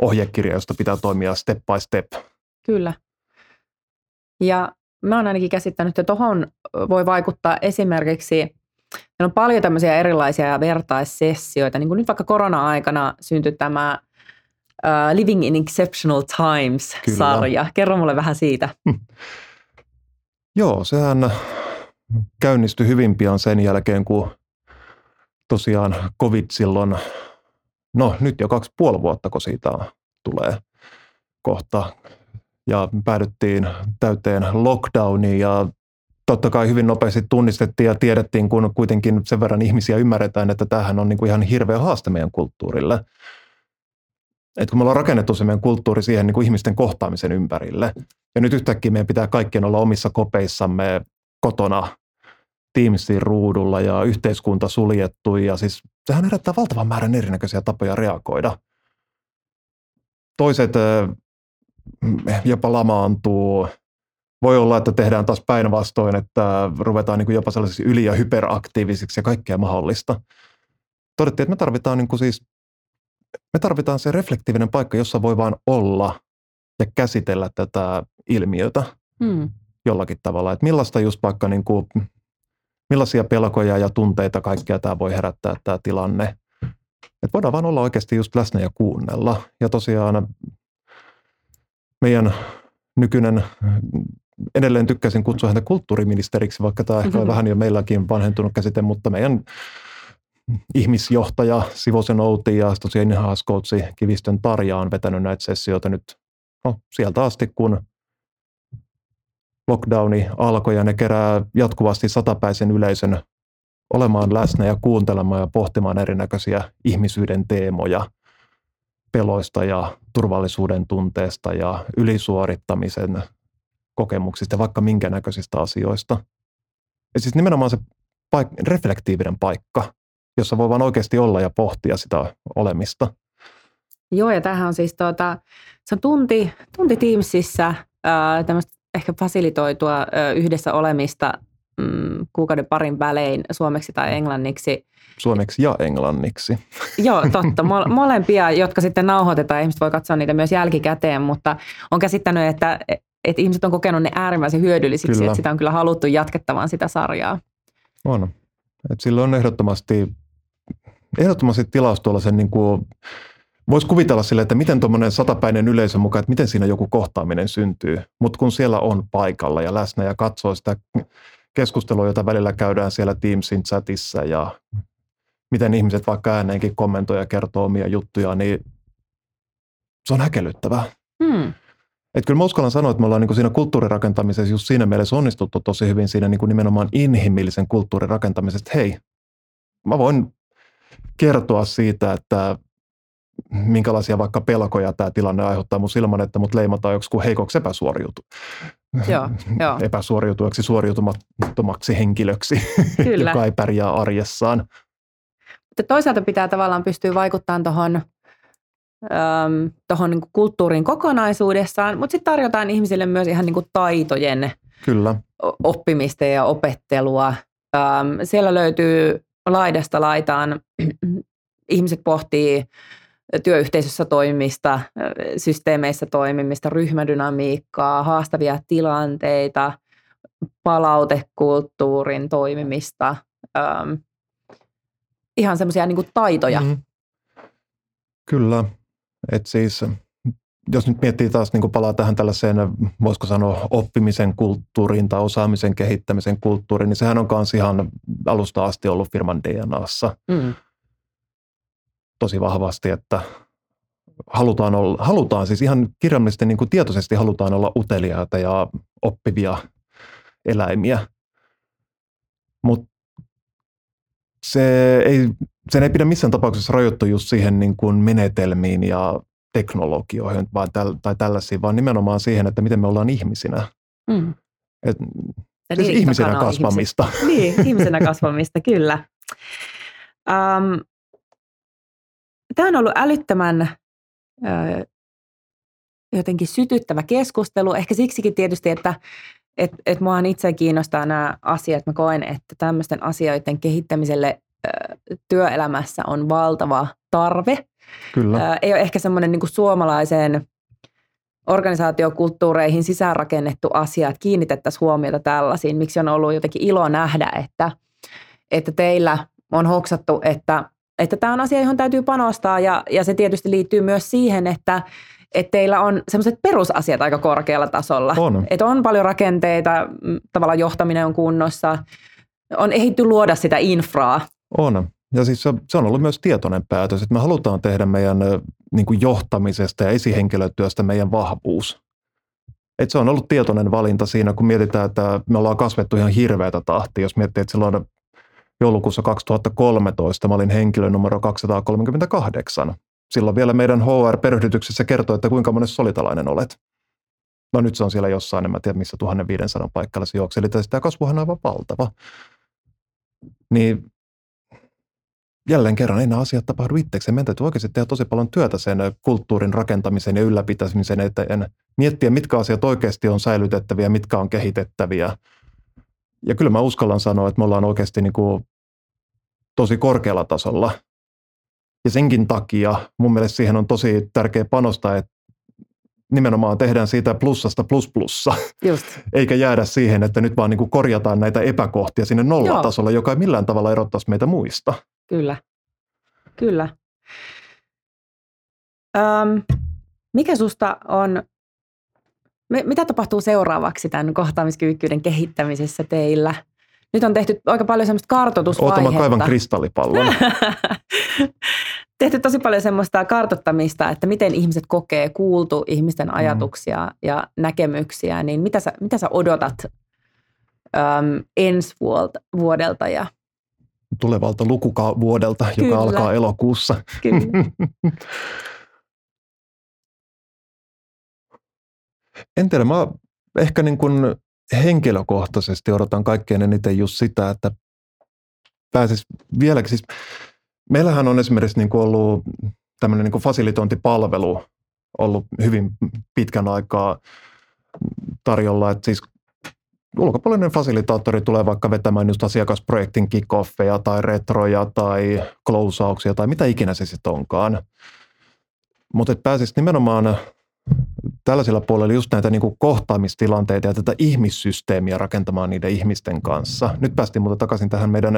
ohjekirja, josta pitää toimia step by step. Kyllä. Ja mä oon ainakin käsittänyt, että tuohon voi vaikuttaa esimerkiksi, meillä on paljon tämmöisiä erilaisia vertaissessioita, niin kuin nyt vaikka korona-aikana syntyi tämä uh, Living in Exceptional Times-sarja. Kyllä. Kerro mulle vähän siitä. Hm. Joo, sehän käynnistyi hyvin pian sen jälkeen, kun tosiaan covid silloin, no nyt jo kaksi puoli vuotta, kun siitä tulee kohta ja päädyttiin täyteen lockdowniin ja totta kai hyvin nopeasti tunnistettiin ja tiedettiin, kun kuitenkin sen verran ihmisiä ymmärretään, että tämähän on niin kuin ihan hirveä haaste meidän kulttuurille. Et kun me ollaan rakennettu se meidän kulttuuri siihen niin kuin ihmisten kohtaamisen ympärille, ja nyt yhtäkkiä meidän pitää kaikkien olla omissa kopeissamme kotona Teamsin ruudulla ja yhteiskunta suljettu, ja siis sehän herättää valtavan määrän erinäköisiä tapoja reagoida. Toiset jopa lamaantuu. Voi olla, että tehdään taas päinvastoin, että ruvetaan niin kuin jopa sellaisiksi yli- ja hyperaktiivisiksi ja kaikkea mahdollista. Todettiin, että me tarvitaan, niin kuin siis, me tarvitaan se reflektiivinen paikka, jossa voi vaan olla ja käsitellä tätä ilmiötä hmm. jollakin tavalla. Että millaista just vaikka, niin kuin, millaisia pelkoja ja tunteita kaikkea tämä voi herättää tämä tilanne. Että voidaan vaan olla oikeasti just läsnä ja kuunnella. Ja tosiaan meidän nykyinen, edelleen tykkäisin kutsua häntä kulttuuriministeriksi, vaikka tämä ehkä on mm-hmm. vähän jo meilläkin vanhentunut käsite, mutta meidän ihmisjohtaja Sivosen Outi ja tosiaan Haaskoutsi Kivistön Tarja on vetänyt näitä sessioita nyt no, sieltä asti, kun lockdowni alkoi ja ne kerää jatkuvasti satapäisen yleisön olemaan läsnä ja kuuntelemaan ja pohtimaan erinäköisiä ihmisyyden teemoja – peloista ja turvallisuuden tunteesta ja ylisuorittamisen kokemuksista, vaikka minkä näköisistä asioista. Ja siis nimenomaan se paik- reflektiivinen paikka, jossa voi vaan oikeasti olla ja pohtia sitä olemista. Joo, ja tämähän on siis tuota, se on tunti, tunti Teamsissa tämmöistä ehkä fasilitoitua yhdessä olemista mm, kuukauden parin välein suomeksi tai englanniksi. Suomeksi ja englanniksi. <laughs> Joo, totta. Molempia, jotka sitten nauhoitetaan. Ihmiset voi katsoa niitä myös jälkikäteen, mutta on käsittänyt, että, että ihmiset on kokenut ne äärimmäisen hyödyllisiksi, kyllä. että sitä on kyllä haluttu jatkettavan sitä sarjaa. On. Et silloin on ehdottomasti, ehdottomasti tilaus sen niin kuin, voisi kuvitella sille, että miten tuommoinen satapäinen yleisö mukaan, että miten siinä joku kohtaaminen syntyy. Mutta kun siellä on paikalla ja läsnä ja katsoo sitä keskustelua, jota välillä käydään siellä Teamsin chatissa ja miten ihmiset vaikka ääneenkin kommentoi ja kertoo omia juttuja, niin se on häkellyttävää. Hmm. Et kyllä mä uskallan sanoa, että me ollaan niin siinä kulttuurirakentamisessa just siinä mielessä onnistuttu tosi hyvin siinä niin nimenomaan inhimillisen kulttuurin rakentamisesta. Hei, mä voin kertoa siitä, että minkälaisia vaikka pelkoja tämä tilanne aiheuttaa mun ilman, että mut leimataan joku heikoksi epäsuoriutu. Joo, jo. <laughs> epäsuoriutujaksi suoriutumattomaksi henkilöksi, Kyllä. joka ei pärjää arjessaan. Mutta toisaalta pitää tavallaan pystyä vaikuttamaan tuohon tuohon niin kulttuurin kokonaisuudessaan, mutta sitten tarjotaan ihmisille myös ihan niin kuin taitojen Kyllä. oppimista ja opettelua. siellä löytyy laidasta laitaan, <clears throat> ihmiset pohtii työyhteisössä toimimista, systeemeissä toimimista, ryhmädynamiikkaa, haastavia tilanteita, palautekulttuurin toimimista, ihan semmoisia niin taitoja. Mm. Kyllä. Et siis, jos nyt miettii taas, niin palaa tähän tällaiseen, voisiko sanoa oppimisen kulttuuriin tai osaamisen kehittämisen kulttuuriin, niin sehän on myös ihan alusta asti ollut firman DNAssa. Mm. Tosi vahvasti, että halutaan, olla, halutaan siis ihan kirjallisesti niin kuin tietoisesti halutaan olla uteliaita ja oppivia eläimiä. Mutta se ei sen ei pidä missään tapauksessa rajoittua just siihen niin kuin menetelmiin ja teknologioihin vaan täl, tai tällaisiin, vaan nimenomaan siihen, että miten me ollaan ihmisinä. Mm. Et, siis ihmisenä kasvamista. Ihmisen, niin, ihmisenä kasvamista, kyllä. Um, tämä on ollut älyttömän uh, jotenkin sytyttävä keskustelu. Ehkä siksikin tietysti, että et, et mua itse kiinnostaa nämä asiat. Mä koen, että tämmöisten asioiden kehittämiselle työelämässä on valtava tarve. Kyllä. Ei ole ehkä semmoinen niin suomalaiseen organisaatiokulttuureihin sisäänrakennettu asia, että kiinnitettäisiin huomiota tällaisiin. Miksi on ollut jotenkin ilo nähdä, että, että teillä on hoksattu, että, että tämä on asia, johon täytyy panostaa ja, ja se tietysti liittyy myös siihen, että, että teillä on semmoiset perusasiat aika korkealla tasolla. On. Että on paljon rakenteita, tavallaan johtaminen on kunnossa, on ehditty luoda sitä infraa on. Ja siis se, se on ollut myös tietoinen päätös, että me halutaan tehdä meidän niin kuin johtamisesta ja esihenkilötyöstä meidän vahvuus. Et se on ollut tietoinen valinta siinä, kun mietitään, että me ollaan kasvettu ihan hirveätä tahtia. Jos miettii, että silloin joulukuussa 2013 mä olin henkilö numero 238. Silloin vielä meidän HR-perehdytyksessä kertoi, että kuinka monessa solitalainen olet. No nyt se on siellä jossain, en mä tiedä missä 1500 paikalla se juoksi. Eli tämä kasvuhan on aivan valtava. Niin jälleen kerran ei nämä asiat tapahdu itsekseen. Meidän täytyy oikeasti tehdä tosi paljon työtä sen kulttuurin rakentamisen ja ylläpitämisen eteen. Miettiä, mitkä asiat oikeasti on säilytettäviä, mitkä on kehitettäviä. Ja kyllä mä uskallan sanoa, että me ollaan oikeasti niin kuin tosi korkealla tasolla. Ja senkin takia mun mielestä siihen on tosi tärkeä panostaa, että nimenomaan tehdään siitä plussasta plus plussa, Just. eikä jäädä siihen, että nyt vaan niin kuin korjataan näitä epäkohtia sinne nollatasolla, Joo. joka ei millään tavalla erottaisi meitä muista. Kyllä, kyllä. Öm, mikä susta on, mitä tapahtuu seuraavaksi tämän kohtaamiskyvykkyyden kehittämisessä teillä? Nyt on tehty aika paljon semmoista kartoitusvaihetta. Oota, mä kaivan kristallipallon. <laughs> tehty tosi paljon semmoista kartottamista, että miten ihmiset kokee, kuultu ihmisten mm. ajatuksia mm. ja näkemyksiä, niin mitä sä, mitä sä odotat äm, ensi vuodelta ja tulevalta lukuvuodelta, joka Kyllä. alkaa elokuussa. Kyllä. <laughs> En tiedä, mä ehkä niin kuin henkilökohtaisesti odotan kaikkein eniten just sitä, että pääsis vieläkin. Siis meillähän on esimerkiksi niin kuin ollut tämmöinen niin kuin fasilitointipalvelu ollut hyvin pitkän aikaa tarjolla, että siis ulkopuolinen fasilitaattori tulee vaikka vetämään just asiakasprojektin kickoffeja tai retroja tai closeauksia tai mitä ikinä se sitten onkaan. Mutta pääsisi nimenomaan tällaisilla puolella just näitä niin kuin kohtaamistilanteita ja tätä ihmissysteemiä rakentamaan niiden ihmisten kanssa. Nyt päästiin muuten takaisin tähän meidän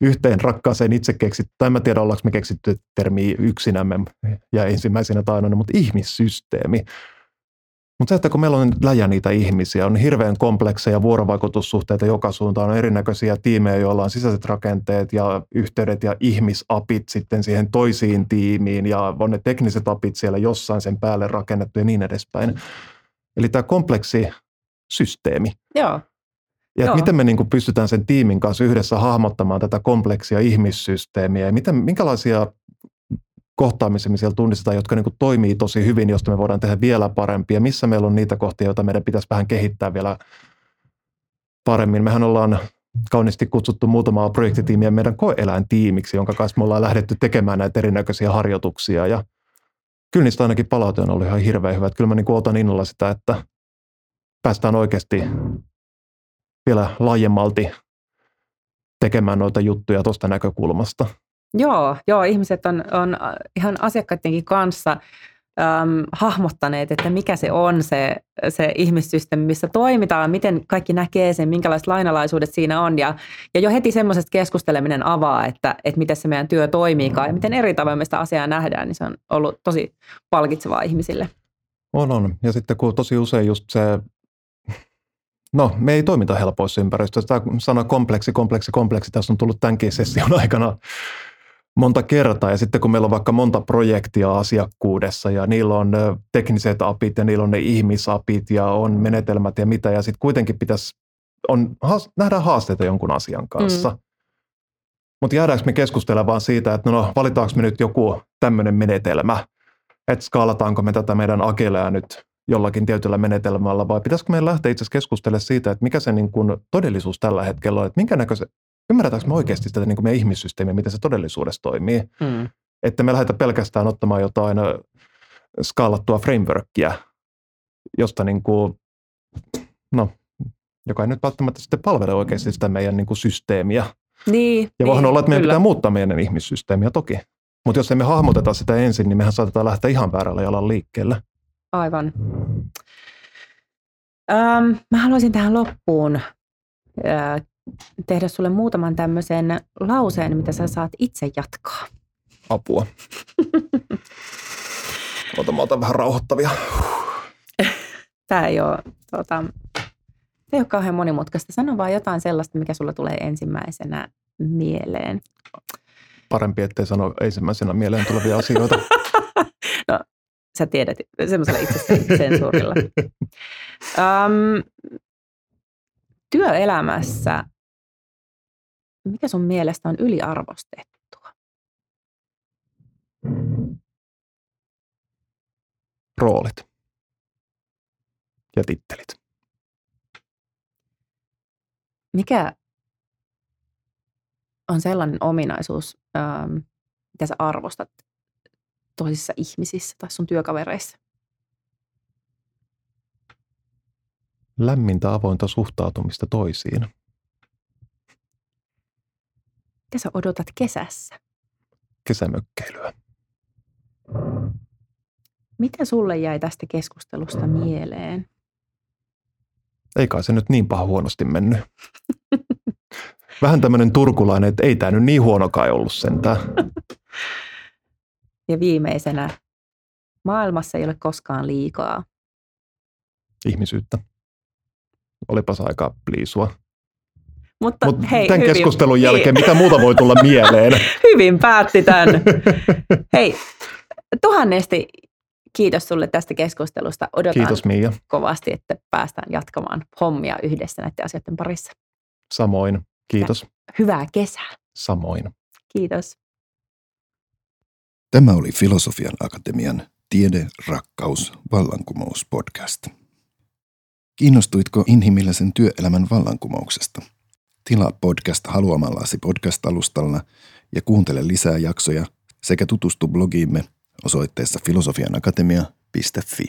yhteen rakkaaseen itse keksitty, tai en tiedä ollaanko me keksitty termiä yksinämme ja ensimmäisenä tai ainoana, mutta ihmissysteemi. Mutta se, että kun meillä on läjä niitä ihmisiä, on hirveän komplekseja vuorovaikutussuhteita joka suuntaan, on erinäköisiä tiimejä, joilla on sisäiset rakenteet ja yhteydet ja ihmisapit sitten siihen toisiin tiimiin ja on ne tekniset apit siellä jossain sen päälle rakennettu ja niin edespäin. Eli tämä kompleksi systeemi. Joo. Ja Joo. miten me niin pystytään sen tiimin kanssa yhdessä hahmottamaan tätä kompleksia ihmissysteemiä ja miten, minkälaisia kohtaamisia me siellä tunnistetaan, jotka niin kuin toimii tosi hyvin, josta me voidaan tehdä vielä parempia. Missä meillä on niitä kohtia, joita meidän pitäisi vähän kehittää vielä paremmin. Mehän ollaan kauniisti kutsuttu muutamaa projektitiimiä meidän koeeläintiimiksi, jonka kanssa me ollaan lähdetty tekemään näitä erinäköisiä harjoituksia. Ja kyllä niistä ainakin palaute on ollut ihan hirveän hyvä. Että kyllä mä niin otan innolla sitä, että päästään oikeasti vielä laajemmalti tekemään noita juttuja tuosta näkökulmasta. Joo, joo ihmiset on, on ihan asiakkaidenkin kanssa äm, hahmottaneet, että mikä se on se, se ihmissysteemi, missä toimitaan, miten kaikki näkee sen, minkälaiset lainalaisuudet siinä on. Ja, ja jo heti semmoisesta keskusteleminen avaa, että, että miten se meidän työ toimiikaan ja miten eri tavoin me sitä asiaa nähdään, niin se on ollut tosi palkitsevaa ihmisille. On, on. Ja sitten kun tosi usein just se No, me ei toimita helpoissa ympäristöissä. Tämä sana kompleksi, kompleksi, kompleksi, tässä on tullut tämänkin session aikana monta kertaa. Ja sitten kun meillä on vaikka monta projektia asiakkuudessa ja niillä on tekniset apit ja niillä on ne ihmisapit ja on menetelmät ja mitä. Ja sitten kuitenkin pitäisi, on, nähdään haasteita jonkun asian kanssa. Mm. Mutta jäädäänkö me keskustella vaan siitä, että no valitaanko me nyt joku tämmöinen menetelmä, että skaalataanko me tätä meidän agelea nyt jollakin tietyllä menetelmällä, vai pitäisikö meidän lähteä itse asiassa keskustelemaan siitä, että mikä se niin kuin todellisuus tällä hetkellä on, että minkä näköisen, ymmärretäänkö me oikeasti sitä niin kuin meidän ihmissysteemiä, miten se todellisuudessa toimii. Mm. Että me lähdetään pelkästään ottamaan jotain skaalattua frameworkia, josta niin kuin, no, joka ei nyt välttämättä sitten palvele oikeasti sitä meidän niin kuin systeemiä. Niin, ja voihan niin, olla, että meidän kyllä. pitää muuttaa meidän ihmissysteemiä toki. Mutta jos emme hahmoteta sitä ensin, niin mehän saatetaan lähteä ihan väärällä jalalla liikkeelle. Aivan. Öm, mä haluaisin tähän loppuun tehdä sulle muutaman tämmöisen lauseen, mitä sä saat itse jatkaa. Apua. Ota, mä otan vähän rauhoittavia. Tämä ei ole, tuota, ei ole kauhean monimutkaista. Sano vaan jotain sellaista, mikä sulla tulee ensimmäisenä mieleen. Parempi, ettei sano ensimmäisenä mieleen tulevia asioita. <laughs> no, sä tiedät semmoisella itse sensuurilla. <laughs> Um, työelämässä mikä sun mielestä on yliarvostettua? Roolit ja tittelit. Mikä on sellainen ominaisuus, ähm, mitä sä arvostat toisissa ihmisissä tai sun työkavereissa? Lämmintä avointa suhtautumista toisiin. Mitä sä odotat kesässä? Kesämökkeilyä. Mitä sulle jäi tästä keskustelusta mieleen? Ei kai se nyt niin paha huonosti mennyt. <laughs> Vähän tämmöinen turkulainen, että ei tämä nyt niin huono kai ollut sentään. Ja viimeisenä, maailmassa ei ole koskaan liikaa. Ihmisyyttä. Olipas aika pliisua. Mutta Mut hei, tämän hyvin, keskustelun jälkeen, mitä muuta voi tulla mieleen? <laughs> hyvin päätti tämän. <laughs> hei, tuhannesti kiitos sulle tästä keskustelusta. Odotan kiitos, Mia. kovasti, että päästään jatkamaan hommia yhdessä näiden asioiden parissa. Samoin. Kiitos. Hyvää kesää. Samoin. Kiitos. Tämä oli Filosofian Akatemian Tiede, rakkaus, vallankumous podcast. Kiinnostuitko inhimillisen työelämän vallankumouksesta? Tilaa podcast haluamallasi podcast-alustalla ja kuuntele lisää jaksoja sekä tutustu blogiimme osoitteessa filosofianakatemia.fi.